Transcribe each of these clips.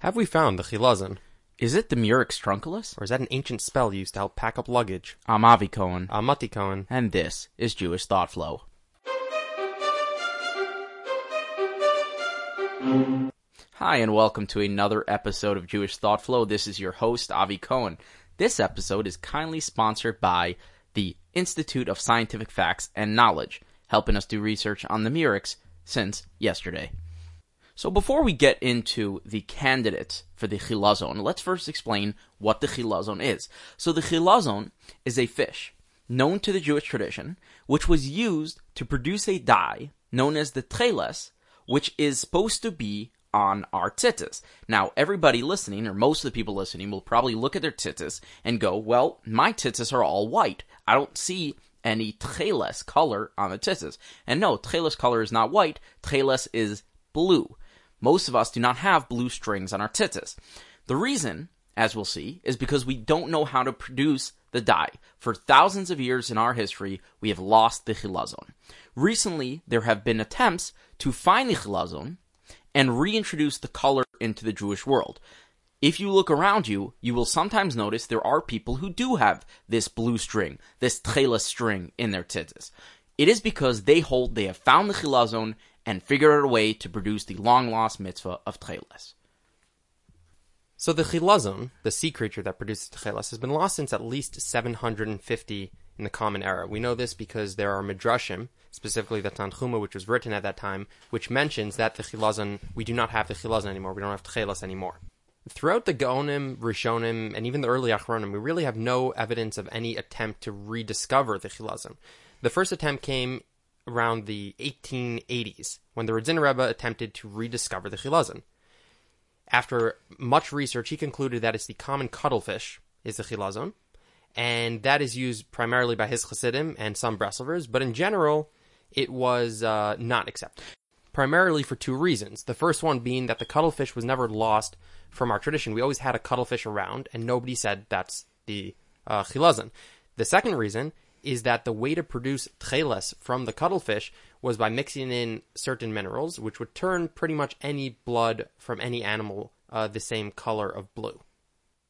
Have we found the chilazon? Is it the Murex trunculus? Or is that an ancient spell used to help pack up luggage? I'm Avi Cohen, Uh, Matti Cohen. and this is Jewish Thought Flow. Hi, and welcome to another episode of Jewish Thought Flow. This is your host, Avi Cohen. This episode is kindly sponsored by the Institute of Scientific Facts and Knowledge, helping us do research on the Murex since yesterday. So before we get into the candidates for the chilazon, let's first explain what the chilazon is. So the chilazon is a fish known to the Jewish tradition, which was used to produce a dye known as the tcheles, which is supposed to be on our tzitzis. Now, everybody listening, or most of the people listening, will probably look at their tzitzis and go, well, my tzitzis are all white. I don't see any tcheles color on the tzitzis. And no, tcheles color is not white. Tcheles is blue. Most of us do not have blue strings on our tzitzis. The reason, as we'll see, is because we don't know how to produce the dye. For thousands of years in our history, we have lost the chilazon. Recently, there have been attempts to find the chilazon and reintroduce the color into the Jewish world. If you look around you, you will sometimes notice there are people who do have this blue string, this tcheles string in their tzitzis. It is because they hold they have found the chilazon and figure out a way to produce the long lost mitzvah of tcheles. So the chilazon, the sea creature that produces the chelas, has been lost since at least 750 in the Common Era. We know this because there are midrashim, specifically the Tanchuma, which was written at that time, which mentions that the chilazon, we do not have the chilazon anymore. We don't have chelas anymore. Throughout the Gaonim, Rishonim, and even the early Achronim, we really have no evidence of any attempt to rediscover the chilazon. The first attempt came around the 1880s, when the Radzin Rebbe attempted to rediscover the chilazon. After much research, he concluded that it's the common cuttlefish is the chilazon, and that is used primarily by his chassidim and some Breslovers, but in general, it was uh, not accepted. Primarily for two reasons. The first one being that the cuttlefish was never lost from our tradition. We always had a cuttlefish around, and nobody said that's the uh, chilazon. The second reason is that the way to produce tcheles from the cuttlefish was by mixing in certain minerals, which would turn pretty much any blood from any animal uh, the same color of blue.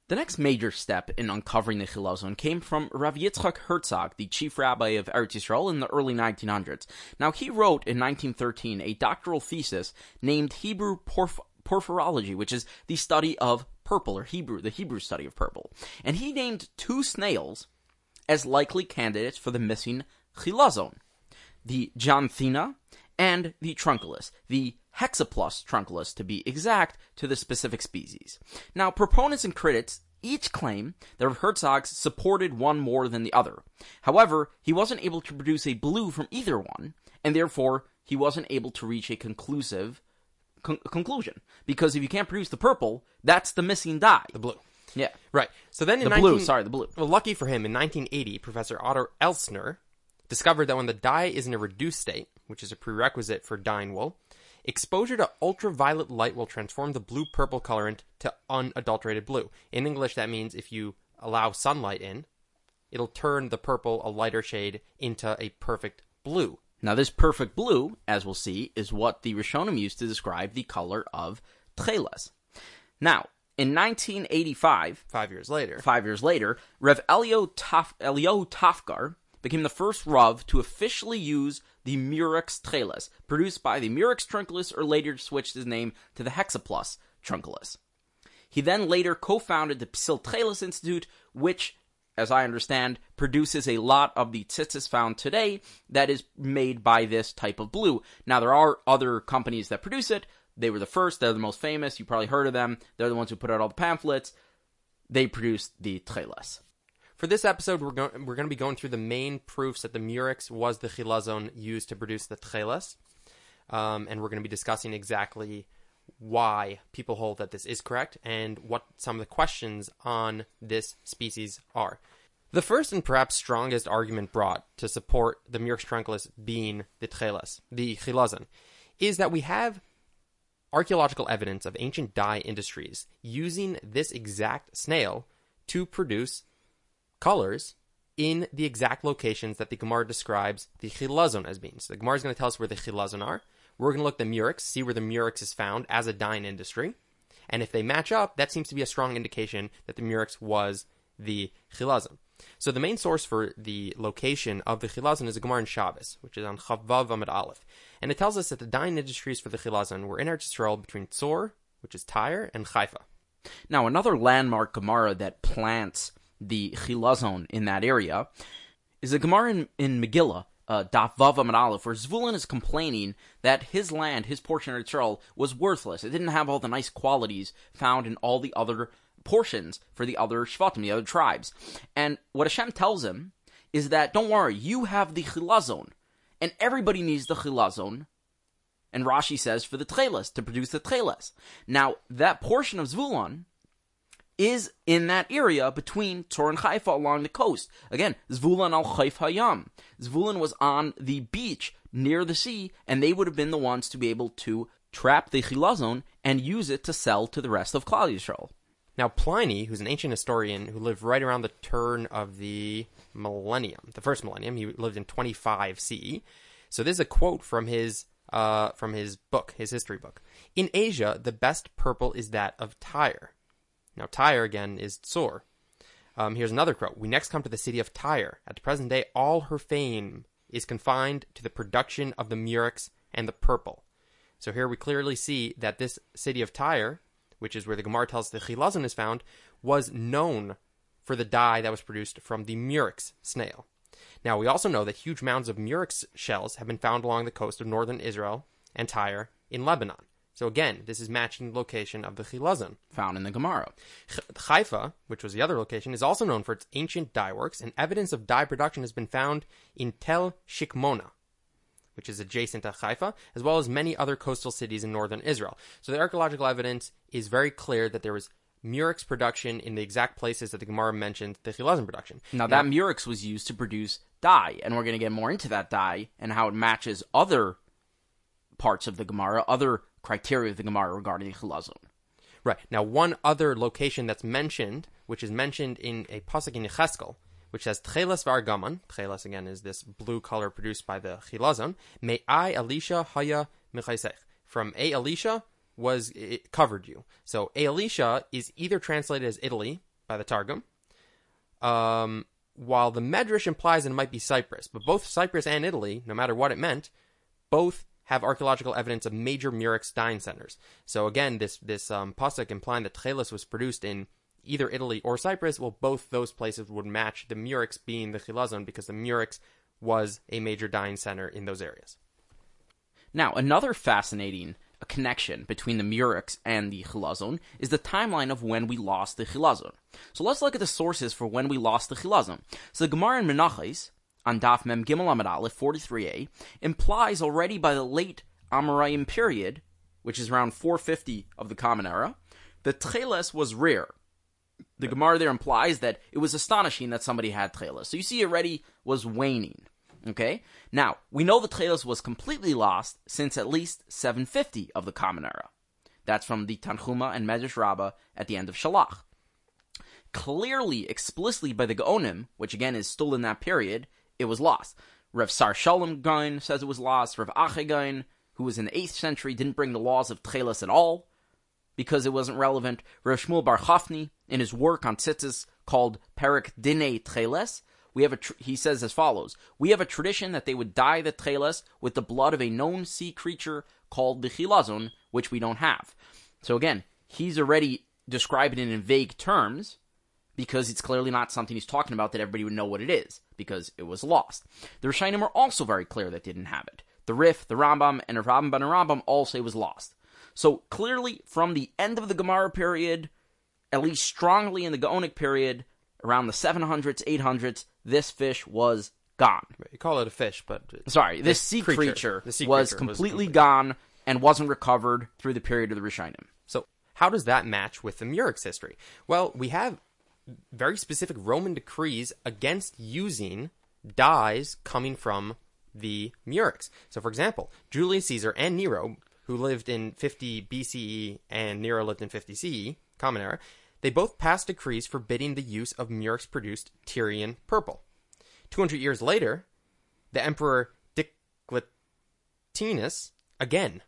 The next major step in uncovering the chilazon came from Rav Yitzchak Herzog, the chief rabbi of Eretz Yisrael in the early 1900s. Now, he wrote in 1913 a doctoral thesis named Hebrew Porph- Porphyrology, which is the study of purple, or Hebrew, the Hebrew study of purple. And he named two snails as likely candidates for the missing chilazon the Janthina and the Trunculus, the Hexaplex trunculus to be exact, to the specific species. Now, proponents and critics each claim that Herzog supported one more than the other. However, he wasn't able to produce a blue from either one, and therefore he wasn't able to reach a conclusive con- conclusion. Because if you can't produce the purple, that's the missing dye. The blue. Yeah. Right. So then in The blue, sorry, the blue. Well, lucky for him, in 1980, Professor Otto Elsner discovered that when the dye is in a reduced state, which is a prerequisite for dyeing wool, exposure to ultraviolet light will transform the blue purple colorant to unadulterated blue. In English, that means if you allow sunlight in, it'll turn the purple a lighter shade into a perfect blue. Now, this perfect blue, as we'll see, is what the Rishonim used to describe the color of tcheles. Now, in 1985, Five years later, five years later, Rev Elio, Taf- Elio Tavger became the first Rav to officially use the Murex tcheles, produced by the Murex trunculus, or later switched his name to the Hexaplex trunculus. He then later co-founded the Psil Tcheles Institute, which, as I understand, produces a lot of the tzitzis found today that is made by this type of blue. Now, there are other companies that produce it. They were the first. They're the most famous. You probably heard of them. They're the ones who put out all the pamphlets. They produced the tcheles. For this episode, we're going we're going to be going through the main proofs that the murex was the chilazon used to produce the tcheles, um, and we're going to be discussing exactly why people hold that this is correct and what some of the questions on this species are. The first and perhaps strongest argument brought to support the Murex trunculus being the tcheles, the chilazon, is that we have archaeological evidence of ancient dye industries using this exact snail to produce colors in the exact locations that the Gemara describes the chilazon as being. So the Gemara is going to tell us where the chilazon are. We're going to look at the murex, see where the murex is found as a dyeing industry, And if they match up, that seems to be a strong indication that the Murex was the Chilazon. So the main source for the location of the Chilazon is a Gemara in Shabbos, which is on Chavvav Amud Aleph. And it tells us that the dyeing industries for the Chilazon were in Eretz Yisrael between Tzor, which is Tyre, and Haifa. Now, another landmark Gemara that plants the Chilazon in that area is a Gemara in, in Megillah, uh, Daf Vav Amud Aleph, where Zvulun is complaining that his land, his portion of Israel, was worthless. It didn't have all the nice qualities found in all the other portions for the other Shvatim, the other tribes. And what Hashem tells him is that, don't worry, you have the Chilazon, and everybody needs the Chilazon. And Rashi says for the Tcheles, to produce the Tcheles. Now, that portion of Zvulun is in that area between Tzor and Haifa along the coast. Again, Zvulun al Chaif Hayam. Zvulun was on the beach near the sea, and they would have been the ones to be able to trap the Chilazon and use it to sell to the rest of Klal Yisrael. Now, Pliny, who's an ancient historian who lived right around the turn of the millennium, the first millennium, he lived in 25 CE. So this is a quote from his uh, from his book, his history book. In Asia, the best purple is that of Tyre. Now, Tyre again is Tzor. Um, here's another quote. We next come to the city of Tyre. At the present day, all her fame is confined to the production of the murex and the purple. So here we clearly see that this city of Tyre, which is where the Gemara tells the Chilazon is found, was known for the dye that was produced from the murex snail. Now, we also know that huge mounds of murex shells have been found along the coast of northern Israel and Tyre in Lebanon. So again, this is matching the location of the Chilazon. Found in the Gemara. Haifa, which was the other location, is also known for its ancient dye works, and evidence of dye production has been found in Tel Shikmona, which is adjacent to Haifa, as well as many other coastal cities in northern Israel. So the archaeological evidence is very clear that there was murex production in the exact places that the Gemara mentioned the Chilazon production. Now, that murex was used to produce dye, and we're going to get more into that dye and how it matches other parts of the Gemara, other criteria of the Gemara regarding the Chilazon. Right. Now, one other location that's mentioned, which is mentioned in a pasuk in Yecheskel, which says Tcheles Vargaman. Tcheles again is this blue color produced by the Chilazon. May I Elisha Haya Michaisech. From A Elisha was it covered you. So A Elisha is either translated as Italy by the Targum, um, while the Medrash implies it might be Cyprus. But both Cyprus and Italy, no matter what it meant, both have archaeological evidence of major murex dyeing centers. So again, this this um, pasuk implying that Tcheles was produced in either Italy or Cyprus. Well, both those places would match the murex being the Chilazon because the murex was a major dyeing center in those areas. Now, another fascinating connection between the Murex and the Chilazon is the timeline of when we lost the Chilazon. So let's look at the sources for when we lost the Chilazon. So the Gemara in Menachos on Daf Mem Gimel Amud Aleph 43a implies already by the late Amoraim period, which is around 450 of the Common Era, the Tcheles was rare. The Gemara there implies that it was astonishing that somebody had Tcheles. So you see, already was waning. Okay? Now, we know the Tcheles was completely lost since at least 750 of the Common Era. That's from the Tanchuma and Medrash Rabbah at the end of Shalach. Clearly, explicitly by the Gaonim, which again is still in that period, it was lost. Rev Sar Shalom Gaon says it was lost. Rev Achai who was in the 8th century, didn't bring the laws of Tcheles at all because it wasn't relevant. Rev Shmuel Bar Chafni, in his work on tzitzis called Perik Dine Tcheles, we have a tr- he says as follows: We have a tradition that they would dye the tcheles with the blood of a known sea creature called the chilazon, which we don't have. So again, he's already describing it in vague terms because it's clearly not something he's talking about that everybody would know what it is because it was lost. The Rishonim are also very clear that they didn't have it. The Rif, the Rambam, and the Rambam and Rambam all say it was lost. So clearly, from the end of the Gemara period, at least strongly in the Gaonic period, around the 700s, 800s, this fish was gone. You call it a fish, but Sorry, this, This sea creature, creature, sea was creature was completely complete. gone and wasn't recovered through the period of the Rishonim. So, how does that match with the Murex history? Well, we have very specific Roman decrees against using dyes coming from the Murex. So, for example, Julius Caesar and Nero, who lived in 50 BCE and Nero lived in 50 CE, Common Era, they both passed decrees forbidding the use of Murex produced Tyrian purple. 200 years later, the Emperor Diocletianus again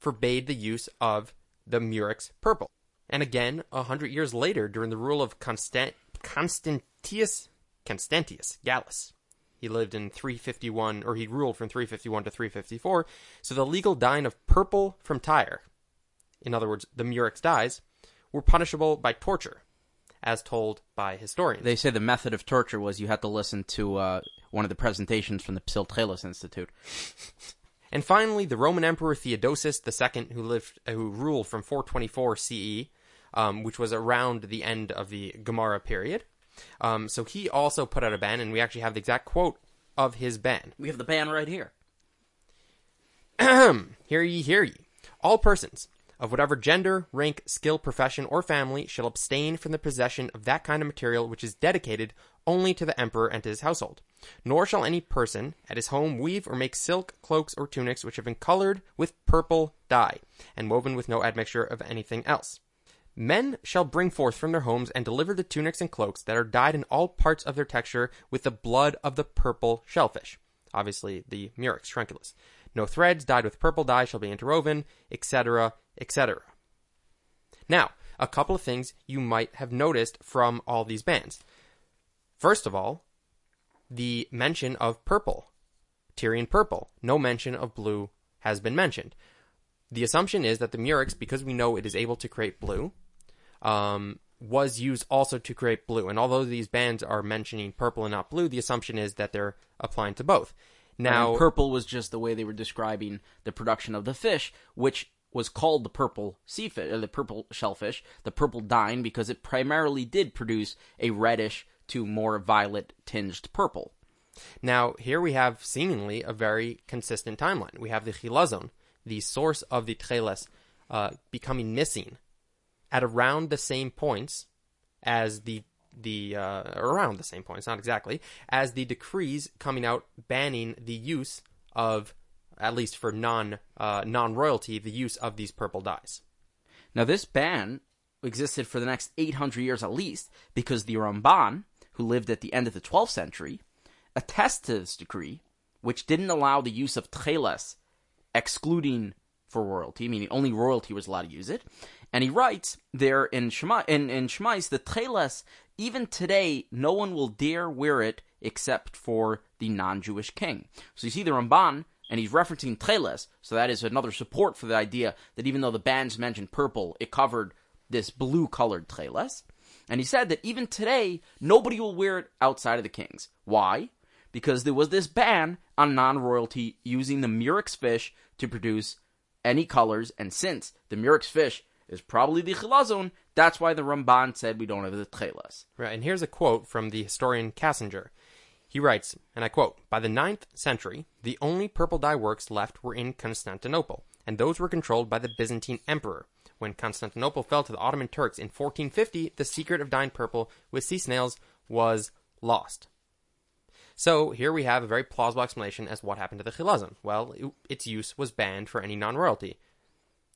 forbade the use of the Murex purple. And again, a hundred years later, during the rule of Constant- Constantius Constantius Gallus. He lived in 351, or he ruled from 351 to 354. So the legal dyeing of purple from Tyre, in other words, the murex dyes, were punishable by torture, as told by historians. They say the method of torture was you had to listen to uh, one of the presentations from the Psiltelos Institute. And finally, the Roman Emperor Theodosius II, who lived, who ruled from 424 CE, um, which was around the end of the Gemara period. Um, so he also put out a ban, and we actually have the exact quote of his ban. We have the ban right here. Hear ye, hear ye. All persons of whatever gender, rank, skill, profession, or family shall abstain from the possession of that kind of material which is dedicated only to the emperor and to his household. Nor shall any person at his home weave or make silk, cloaks, or tunics which have been colored with purple dye, and woven with no admixture of anything else. Men shall bring forth from their homes and deliver the tunics and cloaks that are dyed in all parts of their texture with the blood of the purple shellfish. Obviously, the Murex trunculus. No threads dyed with purple dye shall be interwoven, etc., etc. Now, a couple of things you might have noticed from all these bands. First of all, the mention of purple, Tyrian purple. No mention of blue has been mentioned. The assumption is that the Murex, because we know it is able to create blue, um, was used also to create blue. And although these bands are mentioning purple and not blue, the assumption is that they're applying to both. Now, And purple was just the way they were describing the production of the fish, which was called the purple sea fish, or the purple shellfish, the purple dine, because it primarily did produce a reddish to more violet tinged purple. Now, here we have seemingly a very consistent timeline. We have the Chilazon, the source of the Tcheles, uh, becoming missing at around the same points as the the uh, around the same points, not exactly, as the decrees coming out banning the use of, at least for non uh, non royalty, the use of these purple dyes. Now, this ban existed for the next 800 years at least because the Ramban, who lived at the end of the 12th century, attests to this decree, which didn't allow the use of tcheles, excluding for royalty, meaning only royalty was allowed to use it. And he writes there in Shema, in, in Shemais, the tcheles, even today, no one will dare wear it except for the non-Jewish king. So you see the Ramban, and he's referencing tcheles, so that is another support for the idea that even though the bands mentioned purple, it covered this blue-colored tcheles. And he said that even today, nobody will wear it outside of the kings. Why? Because there was this ban on non-royalty using the murex fish to produce any colors, and since the murex fish is probably the chilazon, that's why the Ramban said we don't have the tcheles. Right, and here's a quote from the historian Cassinger. He writes, and I quote, By the ninth century, the only purple dye works left were in Constantinople, and those were controlled by the Byzantine emperor. When Constantinople fell to the Ottoman Turks in 1450, the secret of dyeing purple with sea snails was lost. So here we have a very plausible explanation as what happened to the chilazon. Well, it- its use was banned for any non-royalty.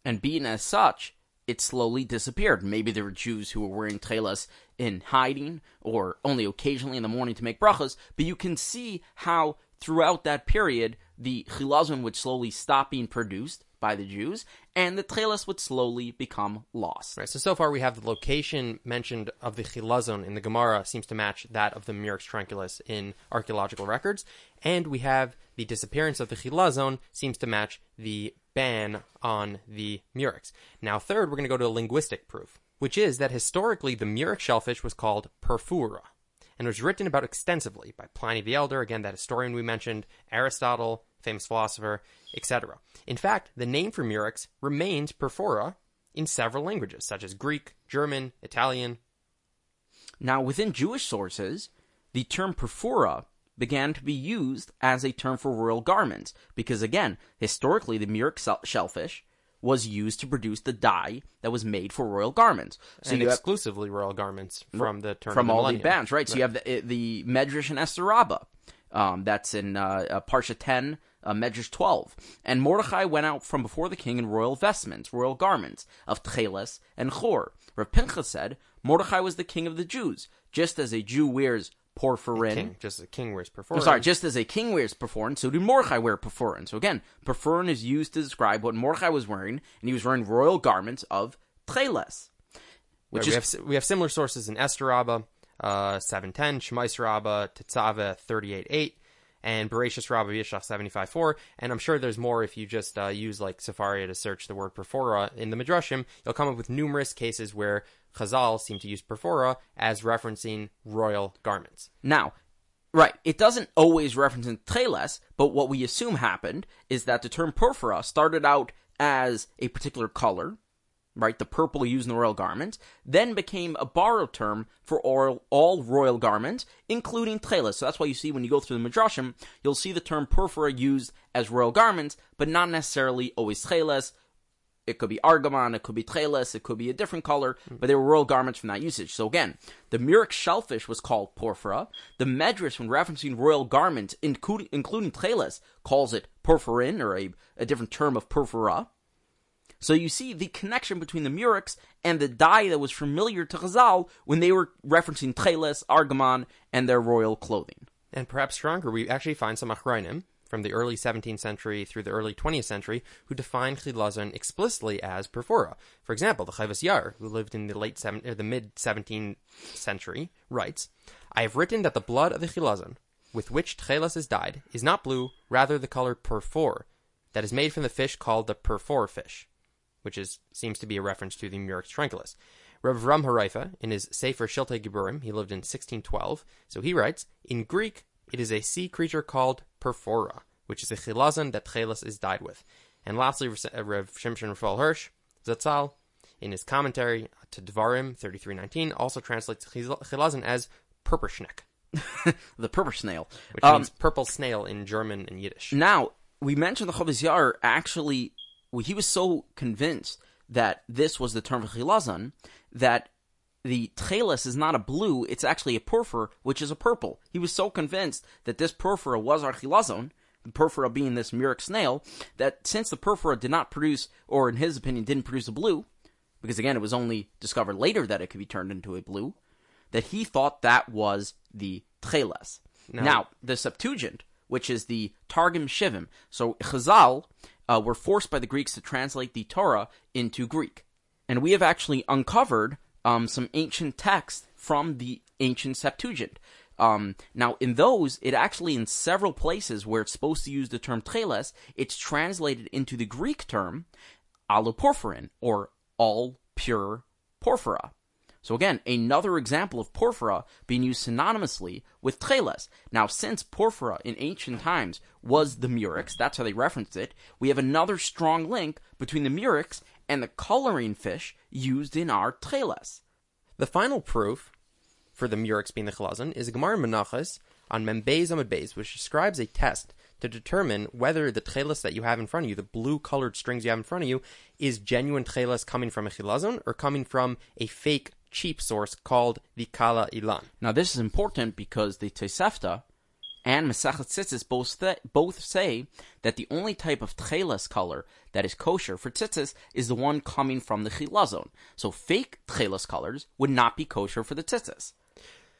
And being as such, it slowly disappeared. Maybe there were Jews who were wearing tcheles in hiding or only occasionally in the morning to make brachas, but you can see how throughout that period the chilazon would slowly stop being produced by the Jews and the tcheles would slowly become lost. Right. So so far we have the location mentioned of the chilazon in the Gemara seems to match that of the Murex trunculus in archaeological records, and we have the disappearance of the chilazon seems to match the ban on the Murex. Now, third, we're going to go to a linguistic proof, which is that historically the Murex shellfish was called perfura and was written about extensively by Pliny the Elder, again that historian we mentioned, Aristotle, famous philosopher, etc. In fact, the name for Murex remains perfora in several languages, such as Greek, German, Italian. Now, within Jewish sources, the term perfora began to be used as a term for royal garments because, again, historically, the Murex shellfish was used to produce the dye that was made for royal garments. So and you have, exclusively royal garments from the turn from of the all the bands, right? So you have the, the Medrash and Esther. Um, that's in uh, uh, Parsha 10, uh, Medrash 12. And Mordechai went out from before the king in royal vestments, royal garments, of Tcheles and Chor. Rav Pinchas said, Mordechai was the king of the Jews, just as a Jew wears porphyrin. King, just a king wears I'm sorry, just as a king wears perforin, so did Mordechai wear perforin. So again, perforin is used to describe what Mordechai was wearing, and he was wearing royal garments of tcheles. which Right, we is have we have similar sources in Esther Rabbah, uh, seven ten, Shemais Rabbah, Tetzaveh thirty eight eight, and Yishlach seventy five four. And I'm sure there's more if you just uh, use like Sefaria to search the word perfora in the Midrashim. You'll come up with numerous cases where Chazal seem to use perfora as referencing royal garments. Now, right, it doesn't always reference in Tcheles, but what we assume happened is that the term perfora started out as a particular color, right, the purple used in the royal garment, then became a borrowed term for all, all royal garments, including Tcheles. So that's why you see when you go through the Midrashim, you'll see the term porphyra used as royal garments, but not necessarily always Tcheles. It could be argamon, it could be tcheles, it could be a different color, hmm. but they were royal garments from that usage. So again, the murex shellfish was called porphyra. The medrash, when referencing royal garments, including, including tcheles, calls it porphyrin, or a, a different term of porphyra. So you see the connection between the murex and the dye that was familiar to Chazal when they were referencing tcheles, argamon, and their royal clothing. And perhaps stronger, we actually find some Achronim from the early 17th century through the early 20th century who define chilazon explicitly as perfora. For example, the Chavas Yair, who lived in the late seven, or the mid 17th century, writes, "I have written that the blood of the chilazon, with which tchelas is dyed, is not blue, rather the color perfor, that is made from the fish called the perfor fish." Which is seems to be a reference to the Murex trunculus. Rav Ram Haraifa, in his Sefer Shiltei Giburim, he lived in 1612, so he writes, in Greek, it is a sea creature called Perfora, which is a chilazon that chelas is dyed with. And lastly, Rav Shimshon Raphael Hirsch, Zatzal, in his commentary to Dvarim 3319, also translates chilazon as Purperschneck, the purple snail. which Um, means purple snail in German and Yiddish. Now, we mentioned the Chavas Yair actually, he was so convinced that this was the term for chilazon that the tcheles is not a blue, it's actually a porphyr, which is a purple. He was so convinced that this porphyra was our chilazon, the porphyra being this murex snail, that since the porphyra did not produce, or in his opinion, didn't produce a blue, because again, it was only discovered later that it could be turned into a blue, that he thought that was the tcheles. Now, the Septuagint, which is the Targum Shivim, so Chazal uh, were forced by the Greeks to translate the Torah into Greek. And we have actually uncovered um, some ancient texts from the ancient Septuagint. Um, now, in those, it actually, in several places where it's supposed to use the term tcheles, it's translated into the Greek term alloporphyrin, or all pure porphyra. So again, another example of porphyra being used synonymously with tcheles. Now, since porphyra in ancient times was the murex, that's how they referenced it, we have another strong link between the murex and the coloring fish used in our tcheles. The final proof for the murex being the chilazon is Gemara Menachos on Membez Amud which describes a test to determine whether the tchelas that you have in front of you, the blue colored strings you have in front of you, is genuine tchelas coming from a chilazon or coming from a fake cheap source called the Kala Ilan. Now, this is important because the Tosefta and Masachet Tzitzis both, th- both say that the only type of tcheles color that is kosher for tzitzis is the one coming from the chilazon. So fake tcheles colors would not be kosher for the tzitzis.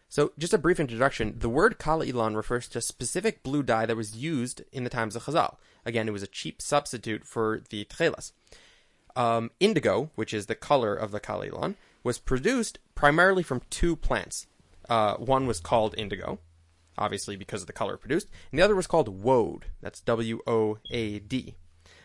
So, just a brief introduction. The word Kala Ilan refers to a specific blue dye that was used in the times of Chazal. Again, it was a cheap substitute for the tchelas. Um, indigo, which is the color of the Kala Ilan, was produced primarily from two plants. Uh, one was called indigo, obviously because of the color produced, and the other was called woad. That's W O A D.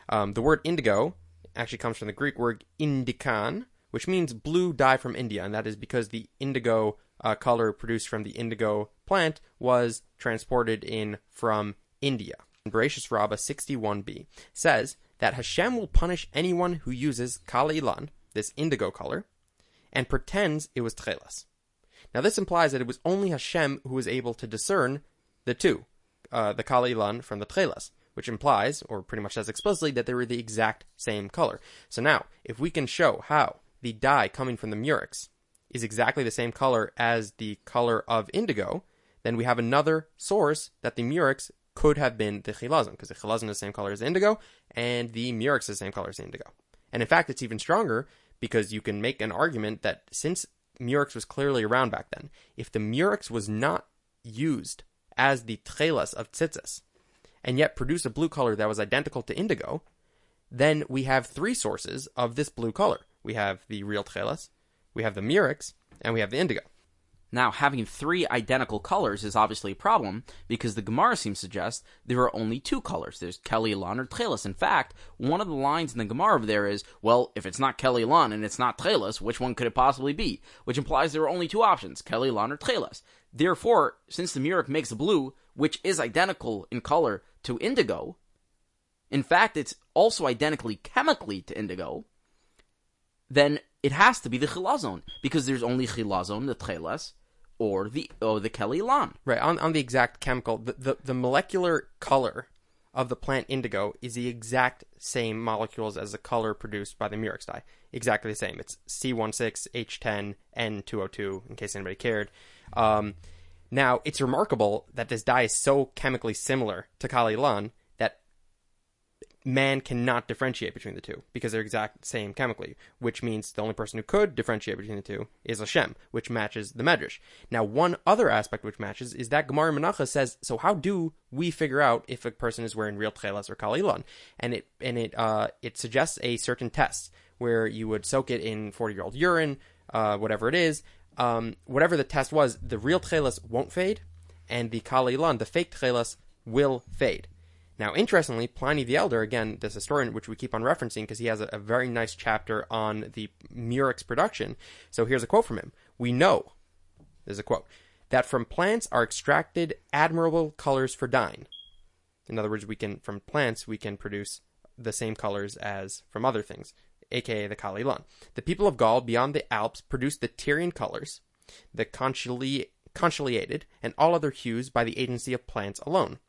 Um, the word indigo actually comes from the Greek word indikan, which means blue dye from India, and that is because the indigo uh, color produced from the indigo plant was transported in from India. Bereshis Rabba 61b says that Hashem will punish anyone who uses kala ilan, this indigo color, and pretends it was Tchelas. Now this implies that it was only Hashem who was able to discern the two, uh, the kala ilan from the Tchelas, which implies, or pretty much says explicitly, that they were the exact same color. So now, if we can show how the dye coming from the murex is exactly the same color as the color of indigo, then we have another source that the murex could have been the chilazon, because the chilazon is the same color as indigo, and the murex is the same color as indigo. And in fact, it's even stronger because you can make an argument that since murex was clearly around back then, if the murex was not used as the tchelas of tzitzis, and yet produced a blue color that was identical to indigo, then we have three sources of this blue color. We have the real tchelas, we have the murex, and we have the indigo. Now, having three identical colors is obviously a problem because the Gemara seems to suggest there are only two colors. There's Kelly Elan or Tchelis. In fact, one of the lines in the Gemara over there is, well, if it's not Kelly Elan and it's not Tchelis, which one could it possibly be? Which implies there are only two options, Kelly Elan or Tchelis. Therefore, since the Murex makes blue, which is identical in color to indigo, in fact, it's also identically chemically to indigo, then it has to be the chilazon because there's only chilazon, the tcheles, or the or the Kelly Lan. Right on on the exact chemical, the, the the molecular color of the plant indigo is the exact same molecules as the color produced by the murex dye. Exactly the same. It's C16H10 N2O2. In case anybody cared. Um, now it's remarkable that this dye is so chemically similar to Kali Lan man cannot differentiate between the two because they're exact same chemically, which means the only person who could differentiate between the two is Hashem, which matches the Medrash. Now, one other aspect which matches is that Gemara Menachos says, so how do we figure out if a person is wearing real tchelas or kalilon? And it and it uh, it suggests a certain test where you would soak it in forty year old urine, uh, whatever it is. Um, whatever the test was, the real tchelas won't fade, and the kalilon, the fake tchelas, will fade. Now, interestingly, Pliny the Elder, again, this historian, which we keep on referencing because he has a, a, very nice chapter on the murex production. So here's a quote from him. We know, there's a quote, that from plants are extracted admirable colors for dyeing. In other words, we can, from plants, we can produce the same colors as from other things, aka the Kali. The people of Gaul beyond the Alps produced the Tyrian colors, the conchiliated, and all other hues by the agency of plants alone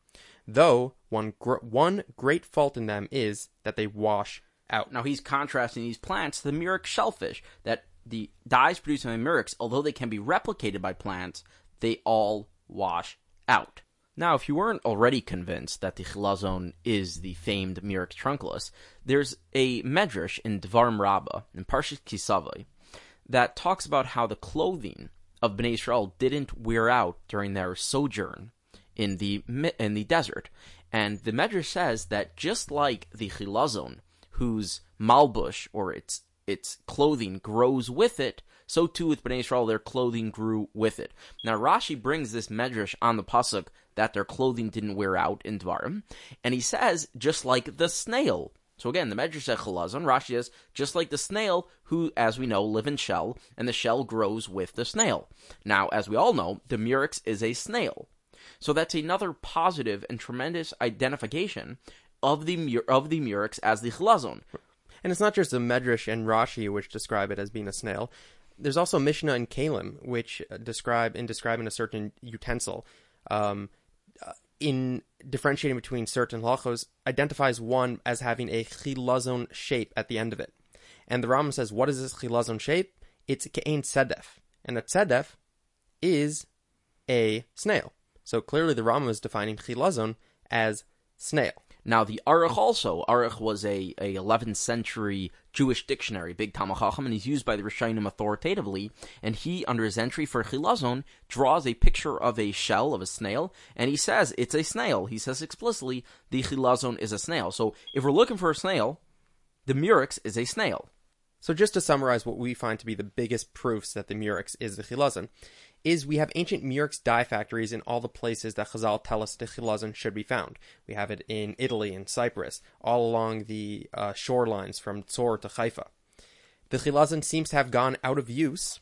though one gr- one great fault in them is that they wash out. Now he's contrasting these plants to the murex shellfish that the dyes produced by murex, although they can be replicated by plants, they all wash out. Now, if you weren't already convinced that the chilazon is the famed murex trunculus, there's a medrash in Dvarim Rabbah in Parshas Kisavai that talks about how the clothing of Bnei Israel didn't wear out during their sojourn in the in the desert. And the Medrash says that just like the chilazon, whose malbush or its its clothing grows with it, so too with Bnei Israel, their clothing grew with it. Now Rashi brings this medrash on the pasuk that their clothing didn't wear out in Dvarim, and he says just like the snail. So again, the medrash says chalazon. Rashi says just like the snail, who, as we know, live in shell, and the shell grows with the snail. Now, as we all know, the murex is a snail. So that's another positive and tremendous identification of the of the murex as the chalazon. And it's not just the Medrash and Rashi which describe it as being a snail. There's also Mishnah and Keilim which describe in describing a certain utensil. Um, uh, in differentiating between certain halachos, identifies one as having a chilazon shape at the end of it. And the Rambam says, what is this chilazon shape? It's ke'en sedef. And a sedef is a snail. So clearly the Rama is defining chilazon as snail. Now the Aruch also, Aruch was a, a 11th century Jewish dictionary, big Talmud Chacham, and he's used by the Rishonim authoritatively. And he, under his entry for Chilazon, draws a picture of a shell of a snail, and he says it's a snail. He says explicitly the Chilazon is a snail. So if we're looking for a snail, the Murex is a snail. So just to summarize what we find to be the biggest proofs that the Murex is the Chilazon, is we have ancient murex dye factories in all the places that Chazal tell us the chilazon should be found. We have it in Italy and Cyprus, all along the uh, shorelines from Tzor to Haifa. The chilazon seems to have gone out of use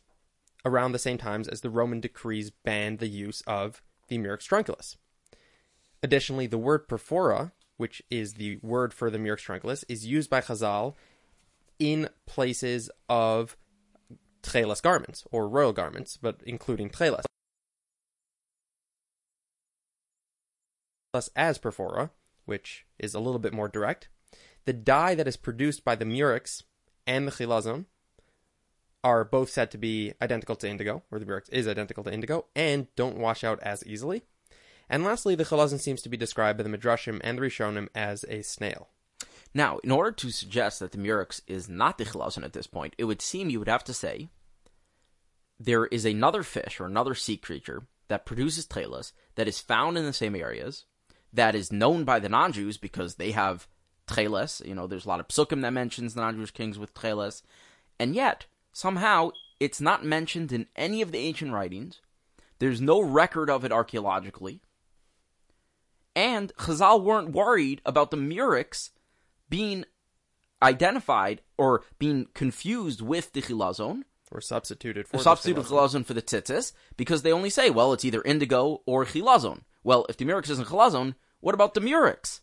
around the same times as the Roman decrees banned the use of the murex trunculus. Additionally, the word perfora, which is the word for the murex trunculus, is used by Chazal in places of tchelas garments, or royal garments, but including tchelas. as porphyra, which is a little bit more direct, the dye that is produced by the murex and the chilazon are both said to be identical to indigo, or the murex is identical to indigo, and don't wash out as easily. And lastly, the chilazon seems to be described by the Midrashim and the Rishonim as a snail. Now, in order to suggest that the murex is not the chilazon at this point, it would seem you would have to say there is another fish or another sea creature that produces tchelas that is found in the same areas, that is known by the non-Jews because they have tchelas. You know, there's a lot of psukim that mentions the non-Jewish kings with tchelas, and yet somehow It's not mentioned in any of the ancient writings. There's no record of it archaeologically. And Chazal weren't worried about the murex being identified or being confused with the chilazon, Or substituted for or the substitute chilazon. for the tzitzis, because they only say, well, it's either indigo or chilazon. Well, if the murex isn't chilazon, what about the murex?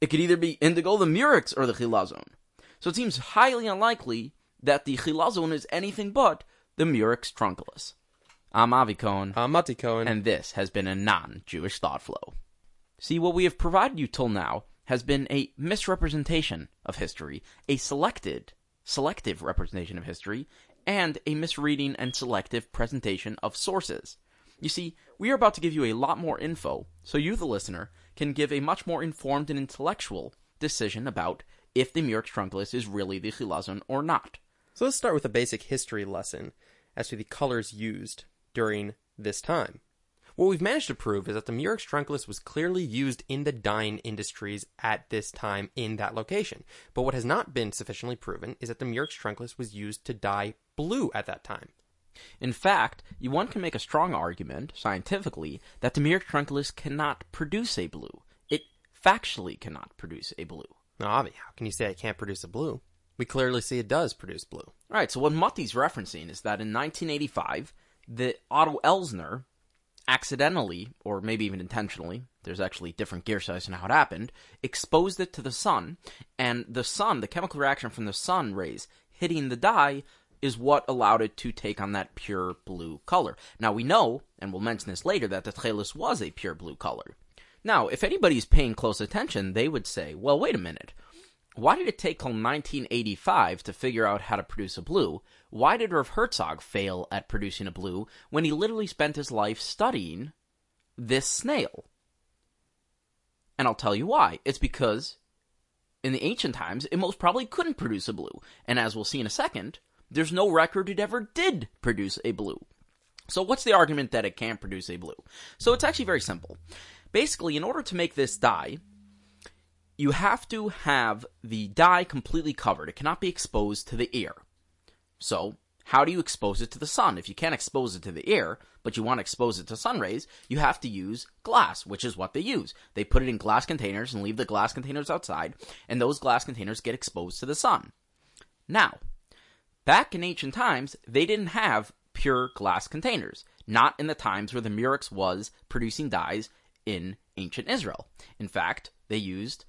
It could either be indigo, the murex, or the chilazon. So it seems highly unlikely that the chilazon is anything but the murex trunculus. I'm Avi Cohen, Uh, Mati Cohen. and this has been a non-Jewish thought flow. See, what we have provided you till now has been a misrepresentation of history, a selected, selective representation of history, and a misreading and selective presentation of sources. You see, we are about to give you a lot more info, so you, the listener, can give a much more informed and intellectual decision about if the Murex trunculus is really the chilazon or not. So let's start with a basic history lesson as to the colors used during this time. What we've managed to prove is that the Murex trunculus was clearly used in the dyeing industries at this time in that location. But what has not been sufficiently proven is that the Murex trunculus was used to dye blue at that time. In fact, one can make a strong argument, scientifically, that the Murex trunculus cannot produce a blue. It factually cannot produce a blue. Now, Avi, how can you say it can't produce a blue? We clearly see it does produce blue. Alright, so what Mutti's referencing is that in 1985, the Otto Elsner accidentally, or maybe even intentionally, there's actually different gear size and how it happened, exposed it to the sun, and the sun, the chemical reaction from the sun rays hitting the dye, is what allowed it to take on that pure blue color. Now we know, and we'll mention this later, that the Tchelis was a pure blue color. Now, if anybody's paying close attention, they would say, well, wait a minute. Why did it take till 1985 to figure out how to produce a blue? Why did Rav Herzog fail at producing a blue when he literally spent his life studying this snail? And I'll tell you why. It's because in the ancient times, it most probably couldn't produce a blue. And as we'll see in a second, there's no record it ever did produce a blue. So what's the argument that it can't produce a blue? So it's actually very simple. Basically, in order to make this dye, you have to have the dye completely covered. It cannot be exposed to the air. So, how do you expose it to the sun? If you can't expose it to the air, but you want to expose it to sun rays, you have to use glass, which is what they use. They put it in glass containers and leave the glass containers outside, and those glass containers get exposed to the sun. Now, back in ancient times, they didn't have pure glass containers. Not in the times where the Murex was producing dyes in ancient Israel. In fact, they used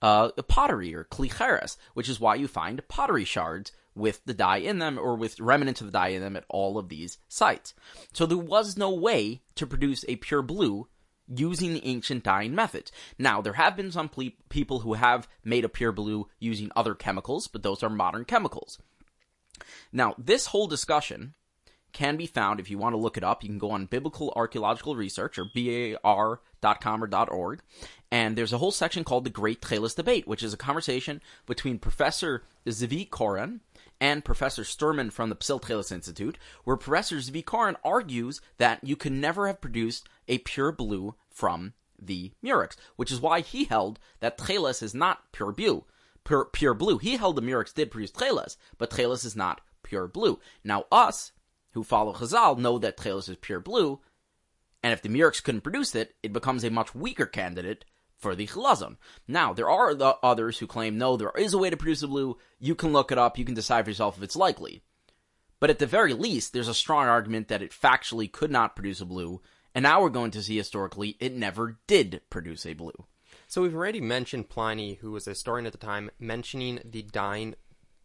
uh, pottery or klei cheres, which is why you find pottery shards with the dye in them or with remnants of the dye in them at all of these sites. So there was no way to produce a pure blue using the ancient dyeing methods. Now, there have been some ple- people who have made a pure blue using other chemicals, but those are modern chemicals. Now, this whole discussion can be found if you want to look it up. You can go on Biblical Archaeological Research or bar.com or .org, and there's a whole section called the Great Tchelis Debate, which is a conversation between Professor Zvi Koren and Professor Sterman from the Psil Tchelis Institute, where Professor Zvi Koren argues that you could never have produced a pure blue from the Murex, which is why he held that Tchelis is not pure blue. Pure, pure blue. He held the Murex did produce Tchelis, but Tchelis is not pure blue. Now, us, who follow Chazal know that Tchelis is pure blue, and if the Murex couldn't produce it, it becomes a much weaker candidate for the Chilazon. Now, there are the others who claim, no, there is a way to produce a blue, you can look it up, you can decide for yourself if it's likely. But at the very least, there's a strong argument that it factually could not produce a blue, and now we're going to see historically it never did produce a blue. So we've already mentioned Pliny, who was a historian at the time, mentioning the dyeing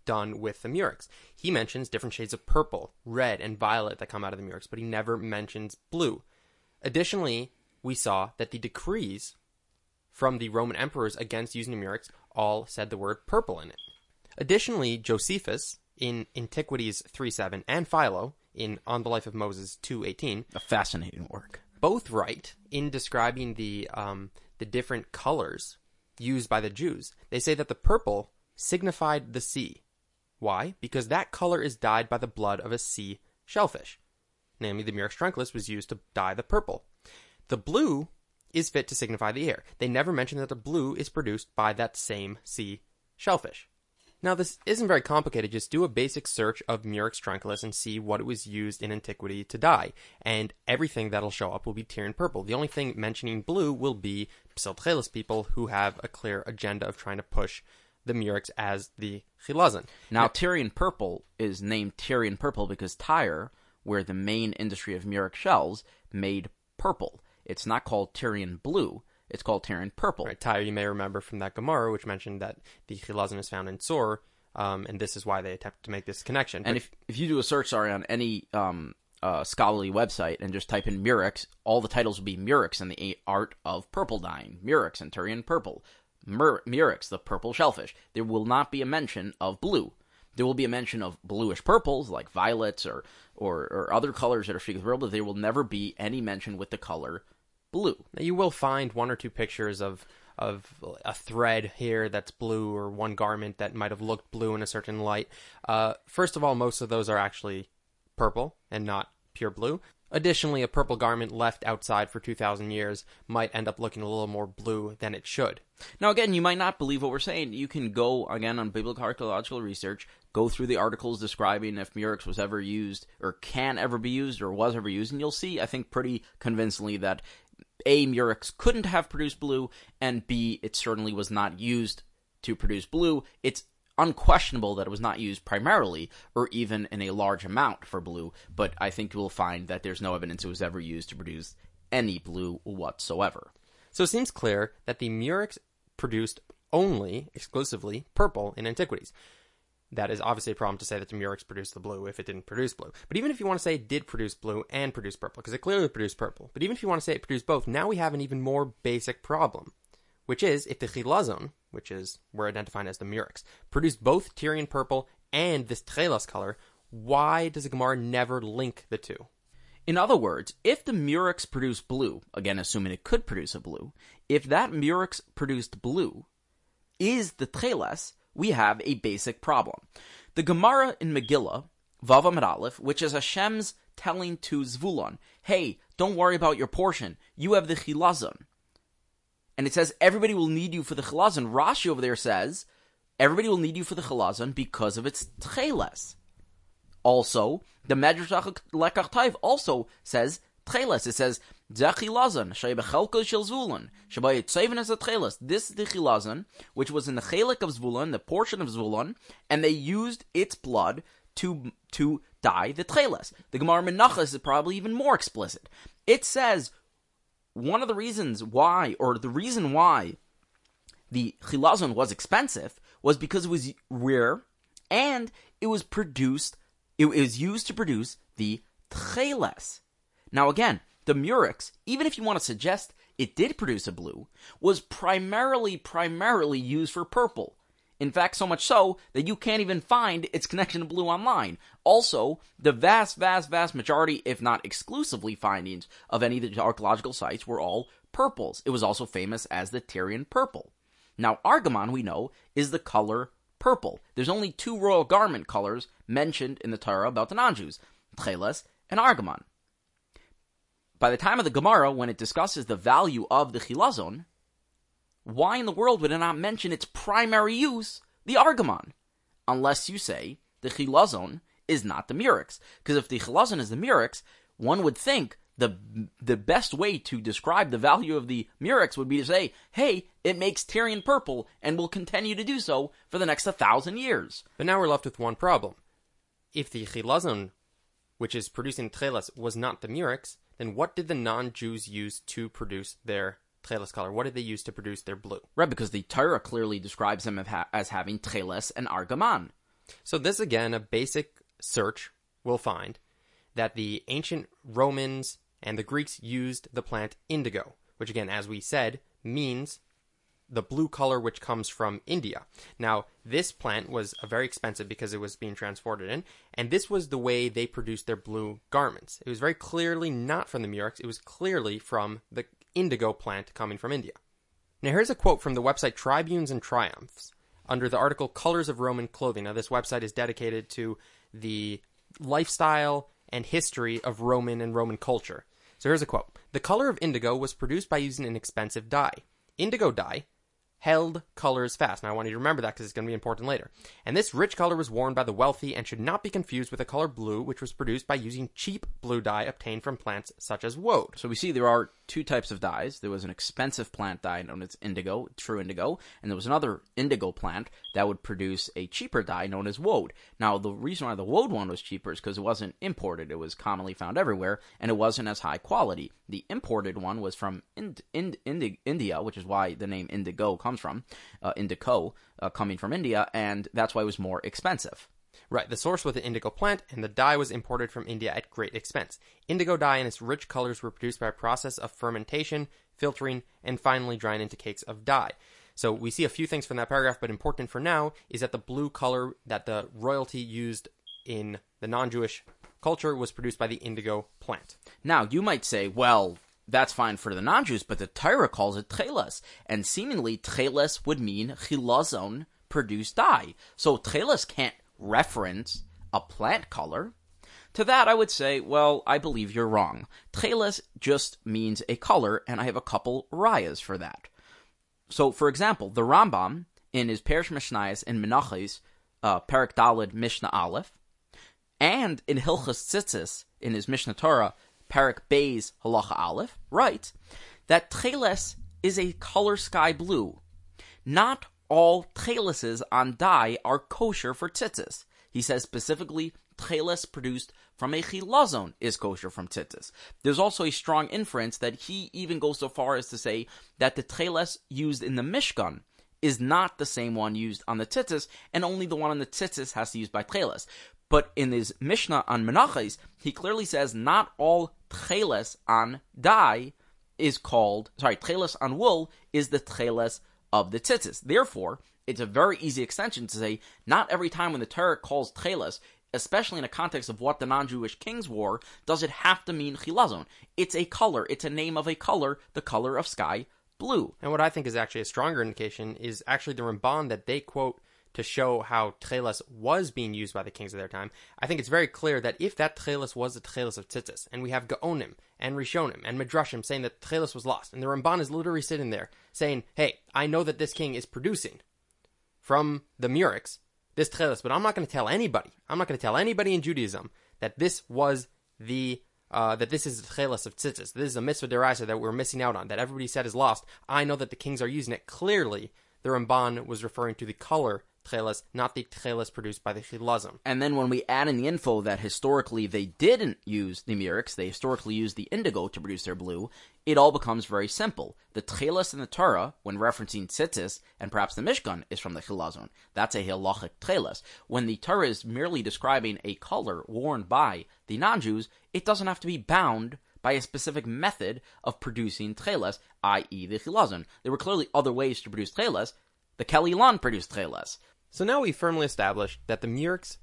done with the murex. He mentions different shades of purple, red, and violet that come out of the murex, but he never mentions blue. Additionally, we saw that the decrees from the Roman emperors against using the murex all said the word purple in it. Additionally, Josephus in Antiquities 3.7 and Philo in On the Life of Moses 2.18 A fascinating work. both right in describing the um, the different colors used by the Jews. They say that the purple signified the sea. Why? Because that color is dyed by the blood of a sea shellfish. Namely, the Murex trunculus was used to dye the purple. The blue is fit to signify the air. They never mention that the blue is produced by that same sea shellfish. Now, this isn't very complicated. Just do a basic search of Murex trunculus and see what it was used in antiquity to dye. And everything that'll show up will be Tyrian purple. The only thing mentioning blue will be Psiltchelis people who have a clear agenda of trying to push the Murex as the Chilazon. Now, Tyrian purple is named Tyrian purple because Tyre, where the main industry of Murex shells, made purple. It's not called Tyrian blue. It's called Tyrian purple. Right, Tyre, you may remember from that Gemara, which mentioned that the Chilazon is found in Tzor, um, and this is why they attempt to make this connection. And But- if if you do a search, sorry, on any um, uh, scholarly website and just type in Murex, all the titles will be Murex and the art of purple dyeing, Murex and Tyrian purple, Mur- Murex, the purple shellfish. There will not be a mention of blue. There will be a mention of bluish purples like violets or or, or other colors that are streaked with purple, but there will never be any mention with the color blue. Now, you will find one or two pictures of of a thread here that's blue or one garment that might have looked blue in a certain light. Uh, first of all, most of those are actually purple and not pure blue. Additionally, a purple garment left outside for 2,000 years might end up looking a little more blue than it should. Now, again, you might not believe what we're saying. You can go, again, on biblical archaeological research, go through the articles describing if Murex was ever used, or can ever be used, or was ever used, and you'll see, I think, pretty convincingly that A, Murex couldn't have produced blue, and B, it certainly was not used to produce blue. It's unquestionable that it was not used primarily or even in a large amount for blue, but I think you will find that there's no evidence it was ever used to produce any blue whatsoever. So it seems clear that the Murex produced only, exclusively, purple in antiquities. That is obviously a problem to say that the Murex produced the blue if it didn't produce blue. But even if you want to say it did produce blue and produce purple, because it clearly produced purple, but even if you want to say it produced both, now we have an even more basic problem, which is if the Chilazon, which is we're identifying as the Murex, produced both Tyrian purple and this Tchelas color, why does the Gemara never link the two? In other words, if the Murex produced blue, again assuming it could produce a blue, if that Murex produced blue is the Tcheles, we have a basic problem. The Gemara in Megillah, Vav Amud Aleph, which is Hashem's telling to Zvulon, hey, don't worry about your portion, you have the Chilazon. And it says everybody will need you for the Chilazon. Rashi over there says everybody will need you for the Chilazon because of its Tcheles. Also, the Medrash Lekach Taiv also says Tcheles. It says Zechilazon Shebechelko Shel Zvulun Shebay Tzeven as a Tcheles. This is the Chilazon, which was in the Chelik of Zvulun, the portion of Zvulun, and they used its blood to to dye the Tcheles. The Gemara Menachos is probably even more explicit. It says one of the reasons why, or the reason why, the Chilazon was expensive was because it was rare and it was produced it was used to produce the tcheles. Now again, the murex, even if you want to suggest it did produce a blue, was primarily primarily used for purple. In fact, so much so that you can't even find its connection to blue online. Also, the vast, vast, vast majority, if not exclusively findings of any of the archaeological sites were all purples. It was also famous as the Tyrian purple. Now, argamon, we know, is the color purple. There's only two royal garment colors mentioned in the Torah about the non-Jews, and Argamon. By the time of the Gemara, when it discusses the value of the Chilazon, why in the world would it not mention its primary use, the Argamon? Unless you say the Chilazon is not the Murex. Because if the Chilazon is the Murex, one would think the the best way to describe the value of the Murex would be to say, hey, it makes Tyrian purple and will continue to do so for the next 1,000 years. But now we're left with one problem. If the Chilazon, which is producing Tcheles, was not the Murex, then what did the non-Jews use to produce their Tcheles color? What did they use to produce their blue? Right, because the Torah clearly describes them as having Tcheles and Argaman. So this again, a basic search will find that the ancient Romans and the Greeks used the plant indigo, which again, as we said, means the blue color which comes from India. Now, this plant was uh, very expensive because it was being transported in, and this was the way they produced their blue garments. It was very clearly not from the Murex, it was clearly from the indigo plant coming from India. Now, here's a quote from the website Tribunes and Triumphs under the article Colors of Roman Clothing. Now, this website is dedicated to the lifestyle and history of Roman and Roman culture. So here's a quote The color of indigo was produced by using an expensive dye. Indigo dye, held colors fast. Now I want you to remember that because it's going to be important later. And this rich color was worn by the wealthy and should not be confused with the color blue, which was produced by using cheap blue dye obtained from plants such as woad. So we see there are two types of dyes. There was an expensive plant dye known as indigo, true indigo, and there was another indigo plant that would produce a cheaper dye known as woad. Now the reason why the woad one was cheaper is because it wasn't imported; it was commonly found everywhere, and it wasn't as high quality. The imported one was from Ind- Ind- Indi- India, which is why the name indigo comes from, uh, indigo uh, coming from India, and that's why it was more expensive. Right, the source was the indigo plant, and the dye was imported from India at great expense. Indigo dye and its rich colors were produced by a process of fermentation, filtering, and finally drying into cakes of dye. So we see a few things from that paragraph, but important for now is that the blue color that the royalty used in the non-Jewish culture was produced by the indigo plant. Now, you might say, well, that's fine for the non-Jews, but the Torah calls it tcheles, and seemingly tcheles would mean chilazon, produced dye. So tcheles can't reference a plant color. To that, I would say, well, I believe you're wrong. Tcheles just means a color, and I have a couple rayas for that. So, for example, the Rambam in his Perish Mishnayos in Menachos, uh, Perak Dalid Mishnah Aleph, and in Hilchas Tzitzis in his Mishnah Torah, Perak Bays Halacha Aleph, writes that Tcheles is a color sky blue. Not all Tcheleses on dye are kosher for tzitzis. He says specifically Tcheles produced from a chilazon is kosher from tzitzis. There's also a strong inference that he even goes so far as to say that the Tcheles used in the Mishkan is not the same one used on the tzitzis, and only the one on the tzitzis has to be used by Tcheles. But in his Mishnah on Menachos, he clearly says not all Tcheles on dye is called, sorry, Tcheles on wool is the Tcheles of the tzitzis. Therefore, it's a very easy extension to say not every time when the Torah calls Tcheles, especially in a context of what the non-Jewish kings wore, does it have to mean chilazon. It's a color. It's a name of a color, the color of sky blue. And what I think is actually a stronger indication is actually the Ramban that they quote to show how Tcheles was being used by the kings of their time. I think it's very clear that if that Tcheles was the Tcheles of Tzitzis, and we have Gaonim and Rishonim and Midrashim saying that Tcheles was lost, and the Ramban is literally sitting there saying, hey, I know that this king is producing from the Murex this Tcheles, but I'm not going to tell anybody. I'm not going to tell anybody in Judaism that this was the uh, that this is the Tcheles of Tzitzis. This is a mitzvah deraisa that we're missing out on. That everybody said is lost. I know that the kings are using it. Clearly, the Ramban was referring to the color not the tcheles produced by the chilazim. And then when we add in the info that historically they didn't use the murex, they historically used the indigo to produce their blue, it all becomes very simple. The tcheles in the Torah, when referencing tzitzis and perhaps the Mishkan, is from the chilazon. That's a halachic tcheles. When the Torah is merely describing a color worn by the non-Jews, it doesn't have to be bound by a specific method of producing tcheles, i.e. the chilazon. There were clearly other ways to produce tcheles. The Kala Ilan produced tcheles. So now we've firmly established that the murex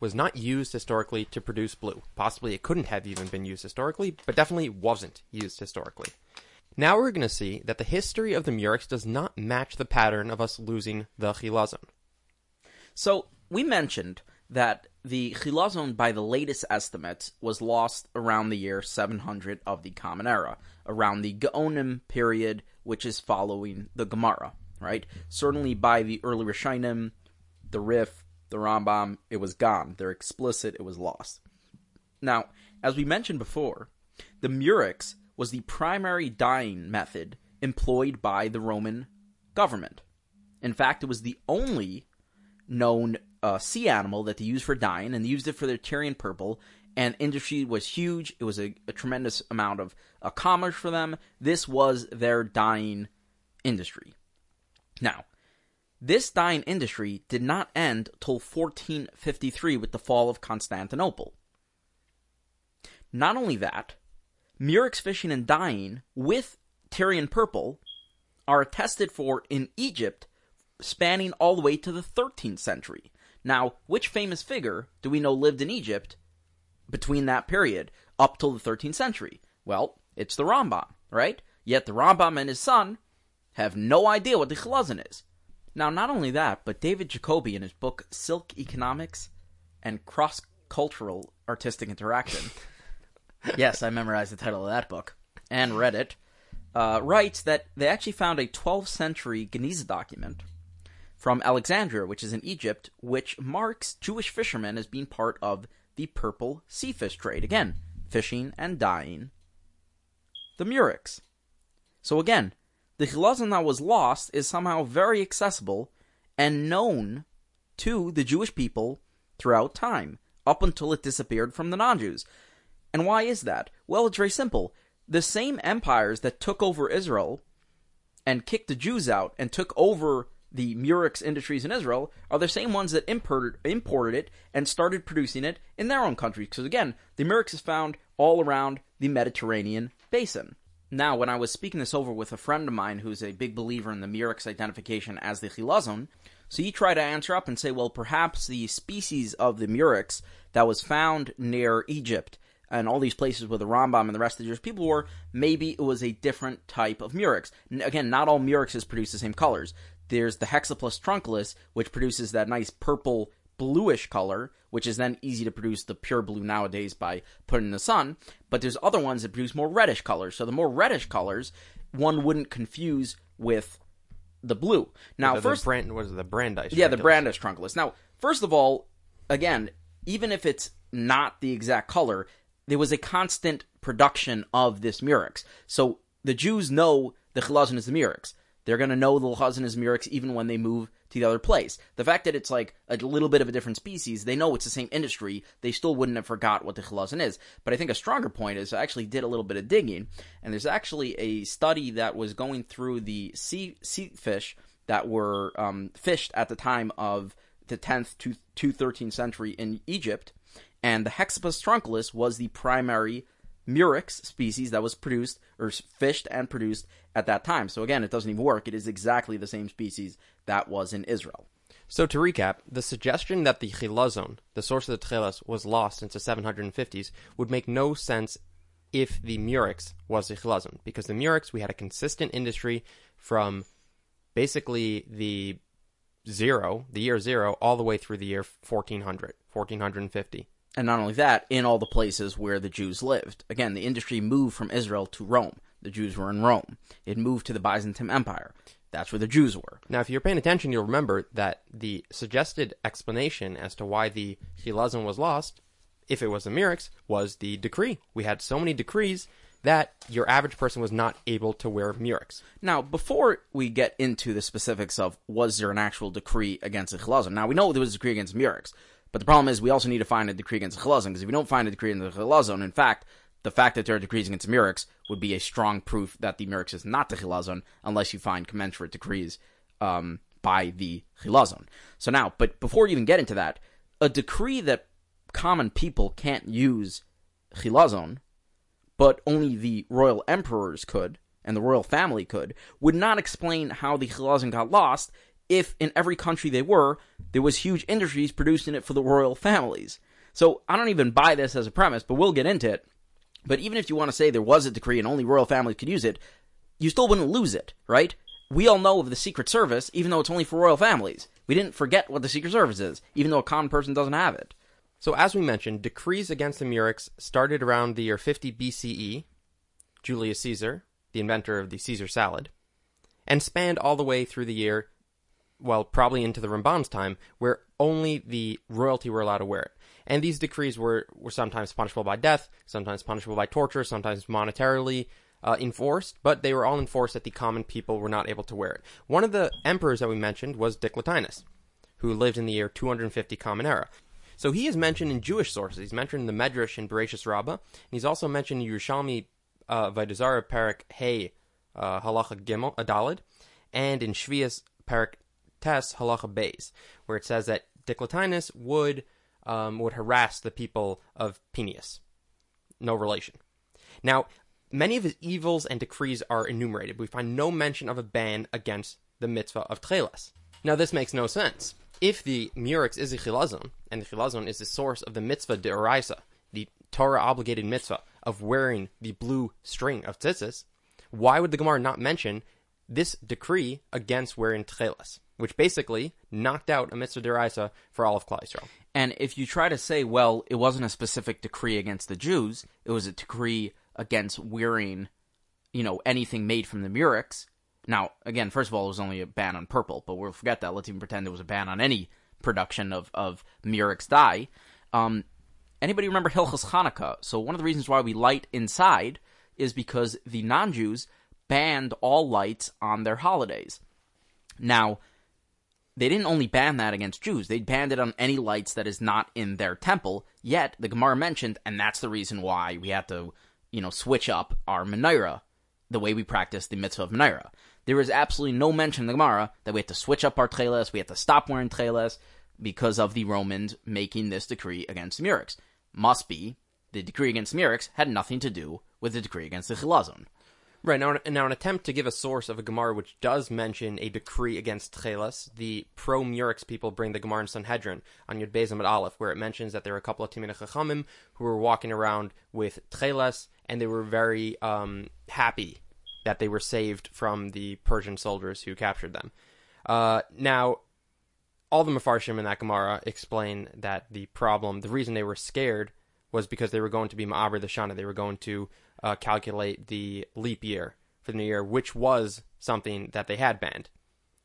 was not used historically to produce blue. Possibly it couldn't have even been used historically, but definitely wasn't used historically. Now we're going to see that the history of the murex does not match the pattern of us losing the chilazon. So we mentioned that the chilazon, by the latest estimates, was lost around the year 700 of the Common Era, around the Gaonim period, which is following the Gemara, right? Certainly by the early Rishonim, the Rif, the Rambam, it was gone. They're explicit, it was lost. Now, as we mentioned before, the murex was the primary dyeing method employed by the Roman government. In fact, it was the only known uh, sea animal that they used for dyeing, and they used it for their Tyrian purple. And industry was huge. It was a, a tremendous amount of uh, commerce for them. This was their dyeing industry. Now, this dyeing industry did not end till 1453 with the fall of Constantinople. Not only that, murex fishing and dyeing with Tyrian purple are attested for in Egypt spanning all the way to the 13th century. Now, which famous figure do we know lived in Egypt between that period up till the 13th century? Well, it's the Rambam, right? Yet the Rambam and his son have no idea what the Chilazon is. Now, not only that, but David Jacoby in his book Silk Economics and Cross Cultural Artistic Interaction. yes, I memorized the title of that book and read it. uh, writes that they actually found a 12th century Geniza document from Alexandria, which is in Egypt, which marks Jewish fishermen as being part of the purple sea fish trade. Again, fishing and dyeing the murex. So again, the chilazon that was lost is somehow very accessible and known to the Jewish people throughout time, up until it disappeared from the non-Jews. And why is that? Well, it's very simple. The same empires that took over Israel and kicked the Jews out and took over the Murex industries in Israel are the same ones that imported, imported it and started producing it in their own country. Because again, the Murex is found all around the Mediterranean basin. Now, when I was speaking this over with a friend of mine who's a big believer in the Murex identification as the Chilazon, so he tried to answer up and say, well, perhaps the species of the Murex that was found near Egypt and all these places where the Rambam and the rest of the Jewish people were, maybe it was a different type of Murex. Again, not all Murexes produce the same colors. There's the Hexaplex trunculus, which produces that nice purple bluish color, which is then easy to produce the pure blue nowadays by putting in the sun. But there's other ones that produce more reddish colors. So the more reddish colors, one wouldn't confuse with the blue. Now, the, first, the brand was the Brandeis. yeah, the. Brandeis trunculus. Now, first of all, again, even if it's not the exact color, there was a constant production of this murex. So the Jews know the chilazon is the murex. They're going to know the chilazon is murex even when they move to the other place. The fact that it's like a little bit of a different species, they know it's the same industry. They still wouldn't have forgot what the chilazon is. But I think a stronger point is I actually did a little bit of digging, and there's actually a study that was going through the sea sea fish that were um, fished at the time of the 10th to, to 13th century in Egypt, and the Hexaplex trunculus was the primary murex species that was produced or fished and produced at that time. So again, it doesn't even work. It is exactly the same species that was in Israel. So to recap, the suggestion that the chilazon, the source of the tchelas, was lost into 750s would make no sense if the murex was the chilazon, because the murex we had a consistent industry from basically the zero, the year zero, all the way through the year 1400, 1450. And not only that, in all the places where the Jews lived. Again, the industry moved from Israel to Rome. The Jews were in Rome. It moved to the Byzantine Empire. That's where the Jews were. Now, if you're paying attention, you'll remember that the suggested explanation as to why the chilazon was lost, if it was the murex, was the decree. We had so many decrees that your average person was not able to wear murex. Now, before we get into the specifics of was there an actual decree against the chilazon, now we know there was a decree against murex, but the problem is we also need to find a decree against the chilazon, because if we don't find a decree against the chilazon, in fact, the fact that there are decrees against the murex would be a strong proof that the murex is not the chilazon, unless you find commensurate decrees um, by the chilazon. So now, but before you even get into that, a decree that common people can't use chilazon, but only the royal emperors could, and the royal family could, would not explain how the chilazon got lost if in every country they were, there was huge industries producing it for the royal families. So I don't even buy this as a premise, but we'll get into it. But even if you want to say there was a decree and only royal families could use it, you still wouldn't lose it, right? We all know of the Secret Service, even though it's only for royal families. We didn't forget what the Secret Service is, even though a common person doesn't have it. So, as we mentioned, decrees against the murex started around the year 50 BCE, Julius Caesar, the inventor of the Caesar salad, and spanned all the way through the year, well, probably into the Ramban's time, where only the royalty were allowed to wear it. And these decrees were, were sometimes punishable by death, sometimes punishable by torture, sometimes monetarily uh, enforced, but they were all enforced that the common people were not able to wear it. One of the emperors that we mentioned was Diocletianus, who lived in the year 250 Common Era. So he is mentioned in Jewish sources. He's mentioned in the Medrash in Bereshis Rabbah, and he's also mentioned in Yerushalmi uh, Vaidazara Parak Hey uh, Halacha Gimel Adalid, and in Shvias Parak Tes Halacha Beis, where it says that Diocletianus would um, would harass the people of Peneus. No relation. Now, many of his evils and decrees are enumerated. We find no mention of a ban against the mitzvah of Tcheles. Now, this makes no sense. If the murex is a chilazon, and the chilazon is the source of the mitzvah de deoraisa, the Torah obligated mitzvah of wearing the blue string of tzitzis, why would the Gemara not mention this decree against wearing tcheles, which basically knocked out a mitzvah for all of Yisrael? And if you try to say, well, it wasn't a specific decree against the Jews, it was a decree against wearing you know, anything made from the Murex. Now, again, first of all, it was only a ban on purple, but we'll forget that. Let's even pretend there was a ban on any production of, of Murex dye. Um, anybody remember Hilchos Hanukkah? So one of the reasons why we light inside is because the non-Jews banned all lights on their holidays. Now, they didn't only ban that against Jews, they banned it on any lights that is not in their temple. Yet the Gemara mentioned, and that's the reason why we had to, you know, switch up our menorah, the way we practice the mitzvah of menorah. There is absolutely no mention in the Gemara that we had to switch up our tcheles, we had to stop wearing tcheles because of the Romans making this decree against the Murex. Must be the decree against the Murex had nothing to do with the decree against the Chilazon. Right now, now an attempt to give a source of a Gemara which does mention a decree against Tcheles, the pro Murex people bring the Gemara in Sanhedrin on Yud Bezim at Aleph, where it mentions that there were a couple of Timina Chachamim who were walking around with Tcheles, and they were very um, happy that they were saved from the Persian soldiers who captured them. Uh, now, all the Mefarshim in that Gemara explain that the problem, the reason they were scared, was because they were going to be Ma'aber the Shana. They were going to uh, calculate the leap year for the new year, which was something that they had banned.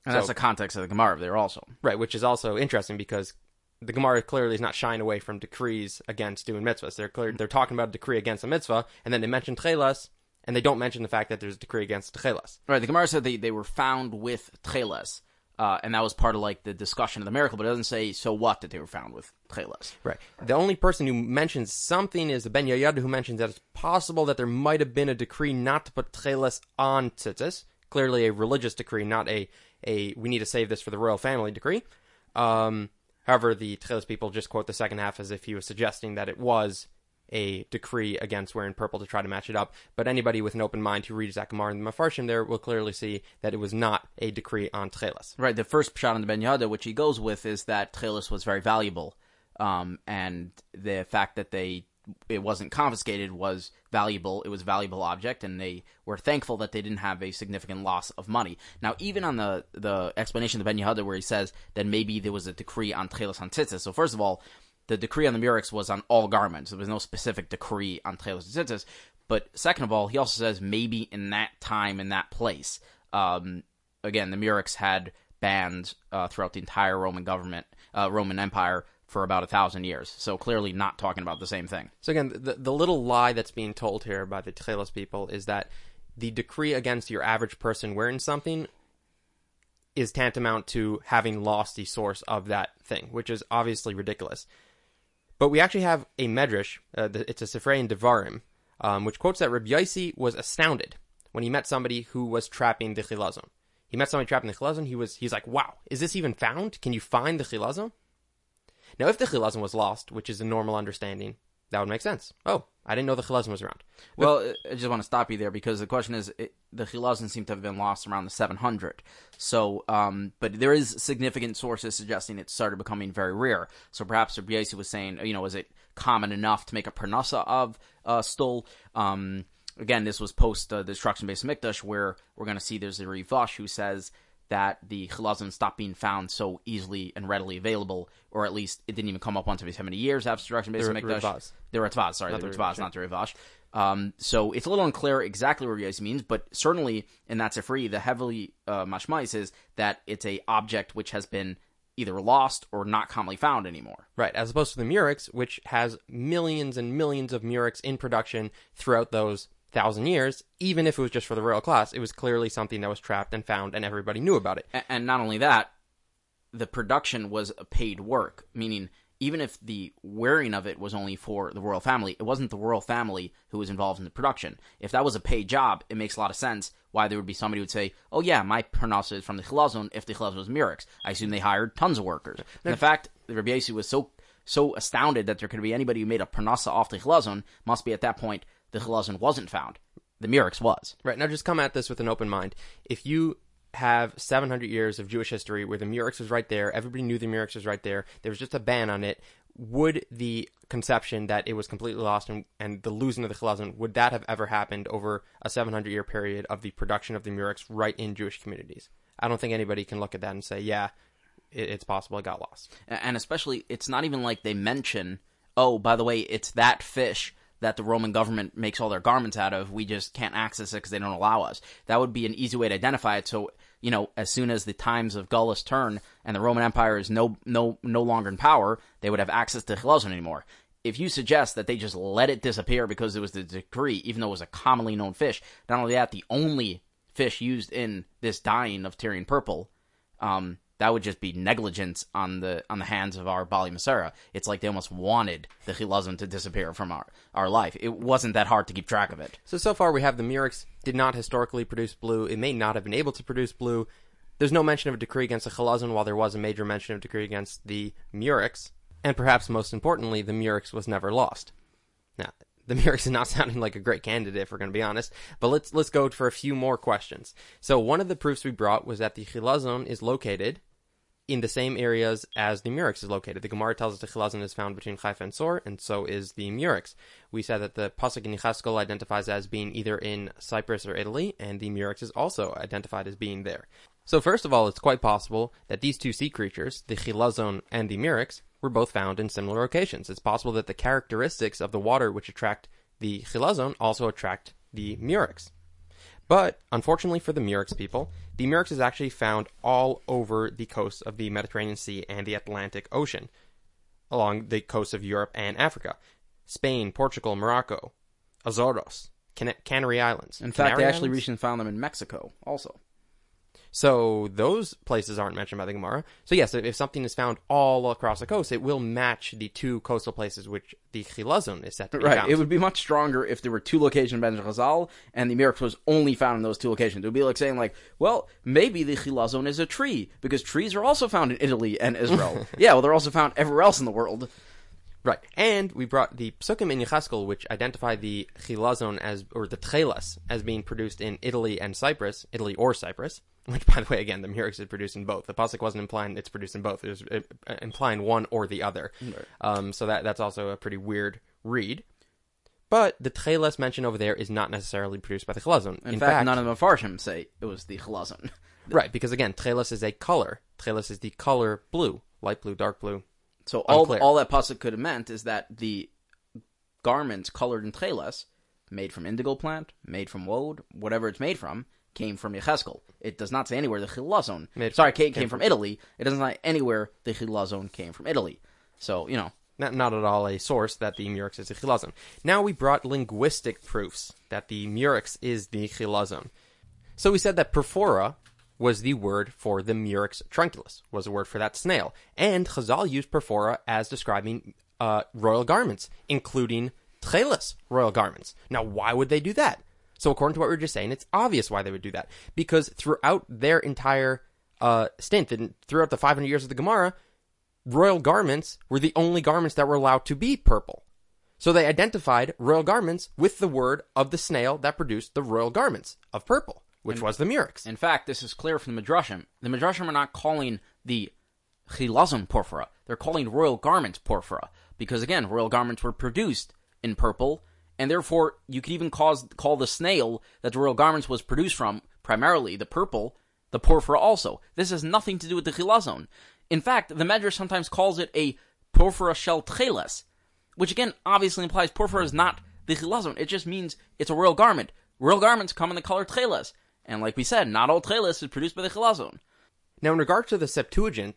And So- that's the context of the Gemara there also. Right, which is also interesting because the Gemara clearly is not shying away from decrees against doing mitzvahs. They're clear, they're talking about a decree against a mitzvah, and then they mention tchelas, and they don't mention the fact that there's a decree against tchelas. Right, the Gemara said they, they were found with tcheles, uh, and that was part of like the discussion of the miracle, but it doesn't say so what that they were found with tcheles. Right. The only person who mentions something is the Ben Yehoyada, who mentions that it's possible that there might have been a decree not to put tcheles on tzitzis. Clearly, a religious decree, not a a we need to save this for the royal family decree. Um, however, the tcheles people just quote the second half as if he was suggesting that it was a decree against wearing purple to try to match it up. But anybody with an open mind who reads that and the Mefarshim there will clearly see that it was not a decree on tcheles. Right, the first shot on the Ben Yehoyada, which he goes with, is that tcheles was very valuable, um, and the fact that they it wasn't confiscated was valuable. It was a valuable object, and they were thankful that they didn't have a significant loss of money. Now, even on the the explanation of the Ben Yehoyada, where he says that maybe there was a decree on tcheles on tzitzis. So first of all, the decree on the murex was on all garments. There was no specific decree on tcheles and tzitzis. But second of all, he also says maybe in that time, in that place, um, again, the murex had banned uh, throughout the entire Roman government, uh, Roman Empire for about a thousand years. So clearly, not talking about the same thing. So again, the, the little lie that's being told here by the Tchelos people is that the decree against your average person wearing something is tantamount to having lost the source of that thing, which is obviously ridiculous. But we actually have a medrash, uh, it's a Sifrei in Devarim, um, which quotes that Rabbi Yaisi was astounded when he met somebody who was trapping the chilazon. He met somebody trapping the chilazon. He was he's like, "Wow, is this even found? Can you find the chilazon?" Now, if the chilazon was lost, which is a normal understanding, that would make sense. Oh, I didn't know the chilazon was around. Well, I just want to stop you there because the question is it, the Chilazon seem to have been lost around the 700. So, um, but there is significant sources suggesting it started becoming very rare. So perhaps Rabbi Yossi was saying, you know, is it common enough to make a pernasa of uh, Stol? Um, again, this was post uh, destruction base of Mikdash, where we're going to see there's a Rivash who says that the Chilazon stopped being found so easily and readily available, or at least it didn't even come up once every 70 years after destruction base of The Mikdash. Rivaz. The Ritvaz, sorry, Not the Ritvaz, Rivash, not the Rivash. Um, so it's a little unclear exactly what Rios means, but certainly in that Sifri, the heavily uh, mashmais is that it's a object which has been either lost or not commonly found anymore. Right, as opposed to the Murex, which has millions and millions of Murex in production throughout those thousand years, even if it was just for the royal class, it was clearly something that was trapped and found and everybody knew about it. And not only that, the production was a paid work, meaning even if the wearing of it was only for the royal family, it wasn't the royal family who was involved in the production. If that was a paid job, it makes a lot of sense why there would be somebody who would say, "Oh yeah, my pernasa is from the Chilazon." If the Chilazon was Murex, I assume they hired tons of workers. And the fact that Rabbi was so so astounded that there could be anybody who made a pernasa off the Chilazon must be at that point the Chilazon wasn't found. The Murex was. Right, now just come at this with an open mind. If you have 700 years of Jewish history where the Murex was right there, everybody knew the Murex was right there, there was just a ban on it, would the conception that it was completely lost and, and the losing of the Chilazon, would that have ever happened over a 700 year period of the production of the Murex right in Jewish communities? I don't think anybody can look at that and say, yeah, it, it's possible it got lost. and especially it's not even like they mention oh by the way it's that fish that the Roman government makes all their garments out of. We just can't access it because they don't allow us. That would be an easy way to identify it. So, you know, as soon as the times of galus turn and the Roman Empire is no no no longer in power, they would have access to chilazon anymore. If you suggest that they just let it disappear because it was the decree, even though it was a commonly known fish, not only that, the only fish used in this dyeing of Tyrian purple, um, that would just be negligence on the on the hands of our Baalei Mesorah. It's like they almost wanted the Chilazon to disappear from our, our life. It wasn't that hard to keep track of it. So so far we have the Murex did not historically produce blue. It may not have been able to produce blue. There's no mention of a decree against the Chilazon, while there was a major mention of a decree against the Murex. And perhaps most importantly, the Murex was never lost. Now, the Murex is not sounding like a great candidate, if we're going to be honest. But let's let's go for a few more questions. So one of the proofs we brought was that the Chilazon is located in the same areas as the Murex is located. The Gemara tells us the Chilazon is found between Haifa and Sor, and so is the Murex. We said that the Pasuk in Yecheskel identifies as being either in Cyprus or Italy, and the Murex is also identified as being there. So first of all, it's quite possible that these two sea creatures, the Chilazon and the Murex, were both found in similar locations. It's possible that the characteristics of the water which attract the Chilazon also attract the Murex. But unfortunately for the Murex people, the Murex is actually found all over the coasts of the Mediterranean Sea and the Atlantic Ocean, along the coasts of Europe and Africa. Spain, Portugal, Morocco, Azores, Can- Canary Islands. In fact, Canary they actually Islands? recently found them in Mexico also. So those places aren't mentioned by the Gemara. So yes, if something is found all across the coast, it will match the two coastal places which the Chilazon is set to be Right. found. It would be much stronger if there were two locations in Ben Ghazal and the miracle was only found in those two locations. It would be like saying, like, well, maybe the Chilazon is a tree because trees are also found in Italy and Israel. yeah, well, they're also found everywhere else in the world. Right. And we brought the Psukim in Yecheskel, which identify the Chilazon as, or the Tchelas, as being produced in Italy and Cyprus, Italy or Cyprus, which, by the way, again, the Murex is produced in both. The Pasuk wasn't implying it's produced in both. It was uh, implying one or the other. Um, so that that's also a pretty weird read. But the Tchelas mentioned over there is not necessarily produced by the Chilazon. In, fact, none of the Mepharshim say it was the Chilazon. Right, because again, Tchelas is a color. Tchelas is the color blue, light blue, dark blue. So all Unclear. all that pasuk could have meant is that the garments colored in tchelas, made from indigo plant, made from woad, whatever it's made from, came from Yecheskel. It does not say anywhere the chilazon. Sorry, came, came came from Italy. It doesn't say anywhere the chilazon came from Italy. So you know, not, not at all a source that the Murex is a chilazon. Now we brought linguistic proofs that the Murex is the chilazon. So we said that porphyra was the word for the Murex trunculus, was a word for that snail. And Chazal used porphyra as describing uh, royal garments, including tchelas royal garments. Now, why would they do that? So according to what we were just saying, it's obvious why they would do that. Because throughout their entire uh, stint, and throughout the 500 years of the Gemara, royal garments were the only garments that were allowed to be purple. So they identified royal garments with the word of the snail that produced the royal garments of purple, which was the murex. in fact, this is clear from the Midrashim. The Midrashim are not calling the chilazon porphyra; they're calling royal garments porphyra because again, royal garments were produced in purple, and therefore you could even cause call the snail that the royal garments was produced from primarily the purple, the porphyra also. This has nothing to do with the chilazon. In fact, the Medrash sometimes calls it a porphyra shel tcheles, which again obviously implies porphyra is not the chilazon. It just means it's a royal garment. Royal garments come in the color tcheles, and like we said, not all tcheles is produced by the chilazon. Now, in regard to the Septuagint,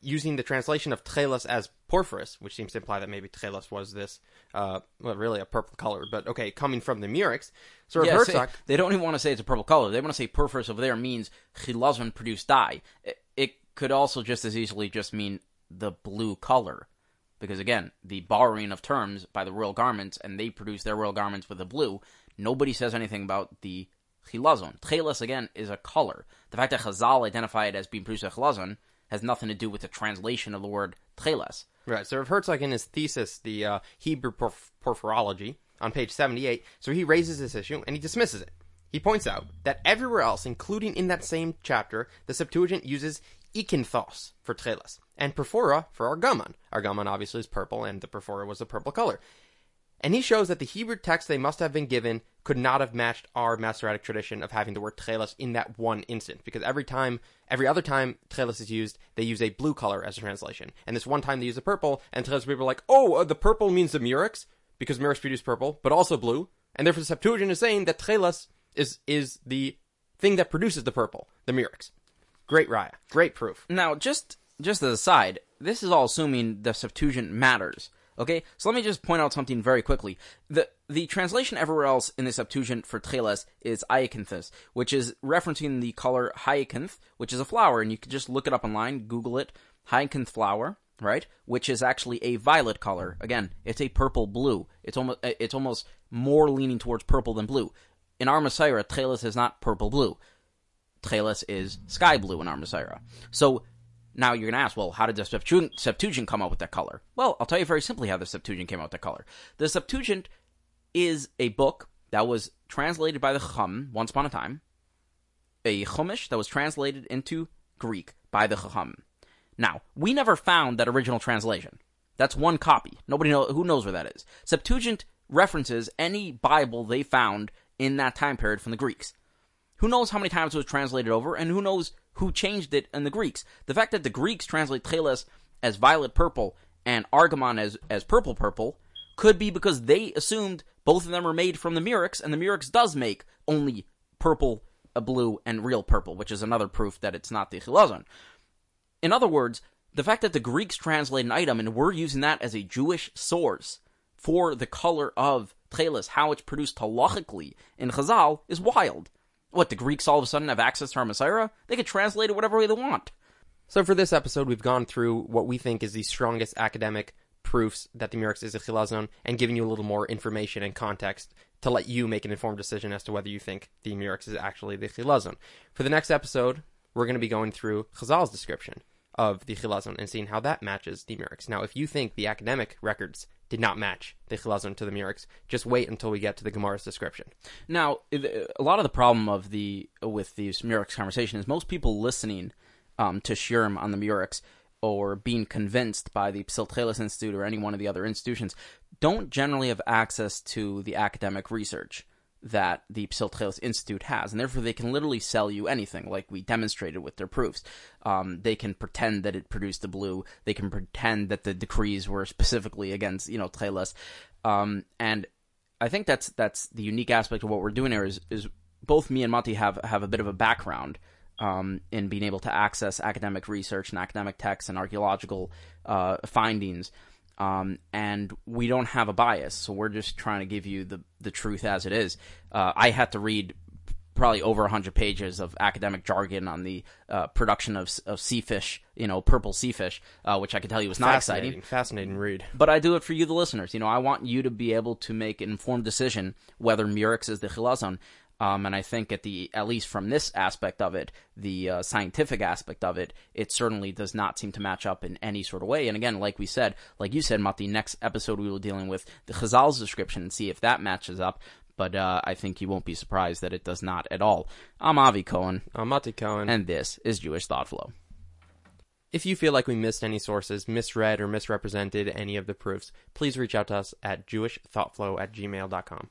using the translation of tchelas as porphyrus, which seems to imply that maybe tchelas was this, uh, well, really a purple color, but okay, coming from the murex. So Yeah, say- Herzog, they don't even want to say it's a purple color. They want to say porphyrus over there means chilazon produced dye. It, it could also just as easily just mean the blue color. Because again, the borrowing of terms by the royal garments, and they produce their royal garments with the blue. Nobody says anything about the chilazon. Tchelas again is a color. The fact that Chazal identify it as being produced by chilazon has nothing to do with the translation of the word tchelas. Right. So Rav Herzog in his thesis, the uh, Hebrew porph- porphyrology, on page 78, so he raises this issue and he dismisses it. He points out that everywhere else, including in that same chapter, the Septuagint uses ikinthos for tchelas and porphyra for argaman. Argaman obviously is purple, and the porphyra was a purple color. And he shows that the Hebrew text they must have been given could not have matched our Masoretic tradition of having the word tchelas in that one instance, Because every time, every other time tchelas is used, they use a blue color as a translation. And this one time they use a purple, and tchelas people are like, oh, uh, the purple means the murex? because Murex produce purple, but also blue, and therefore the Septuagint is saying that Tchelas is is the thing that produces the purple, the Murex. Great raya, great proof. Now, just just as a side, this is all assuming the Septuagint matters. Okay, so let me just point out something very quickly. The the translation everywhere else in the Septuagint for Tcheles is Hyacinthus, which is referencing the color hyacinth, which is a flower, and you can just look it up online, Google it, hyacinth flower, right? Which is actually a violet color. Again, it's a purple blue. It's almost uh, it's almost more leaning towards purple than blue. In our Messiah, Tcheles is not purple blue. Tcheles is sky blue in Messiah. So now you're going to ask, well, how did the Septuagint, come up with that color? Well, I'll tell you very simply how the Septuagint came out with that color. The Septuagint is a book that was translated by the Chacham once upon a time, a Chumash that was translated into Greek by the Chacham. Now, we never found that original translation. That's one copy. Nobody know who knows where that is. Septuagint references any Bible they found in that time period from the Greeks. Who knows how many times it was translated over, and who knows who changed it in the Greeks? The fact that the Greeks translate Tcheles as violet purple and Argamon as, as purple purple could be because they assumed both of them are made from the Murex, and the Murex does make only purple, a blue, and real purple, which is another proof that it's not the Chilazon. In other words, the fact that the Greeks translate an item and we're using that as a Jewish source for the color of Tcheles, how it's produced halachically in Chazal, is wild. What, the Greeks all of a sudden have access to our Messiah? They could translate it whatever way they want. So for this episode, we've gone through what we think is the strongest academic proofs that the Murex is a chilazon and giving you a little more information and context to let you make an informed decision as to whether you think the Murex is actually the chilazon. For the next episode, we're going to be going through Chazal's description of the chilazon and seeing how that matches the Murex. Now, if you think the academic records did not match the chilazon to the Murex, just wait until we get to the Gemara's description. Now, a lot of the problem of the with these Murex conversation is most people listening um, to Shurim on the Murex or being convinced by the Psil Tcheles Institute or any one of the other institutions don't generally have access to the academic research that the Psil Institute has, and therefore they can literally sell you anything, like we demonstrated with their proofs. Um, they can pretend that it produced the blue. They can pretend that the decrees were specifically against, you know, Tcheles. Um, and I think that's that's the unique aspect of what we're doing here is is both me and Mati have have a bit of a background um, in being able to access academic research and academic texts and archaeological uh, findings. Um, and we don't have a bias, so we're just trying to give you the the truth as it is. Uh, I had to read probably over 100 pages of academic jargon on the uh, production of, of sea fish, you know, purple sea fish, uh, which I can tell you was not Fascinating, exciting. fascinating read. But I do it for you, the listeners. You know, I want you to be able to make an informed decision whether Murex is the chilazon. Um, and I think at the at least from this aspect of it, the uh, scientific aspect of it, it certainly does not seem to match up in any sort of way. And again, like we said, like you said, the next episode we will be dealing with the Chazal's description and see if that matches up. But uh, I think you won't be surprised that it does not at all. I'm Avi Cohen, I'm Mati Cohen. and this is Jewish Thought Flow. If you feel like we missed any sources, misread or misrepresented any of the proofs, please reach out to us at jewishthoughtflow at gmail.com.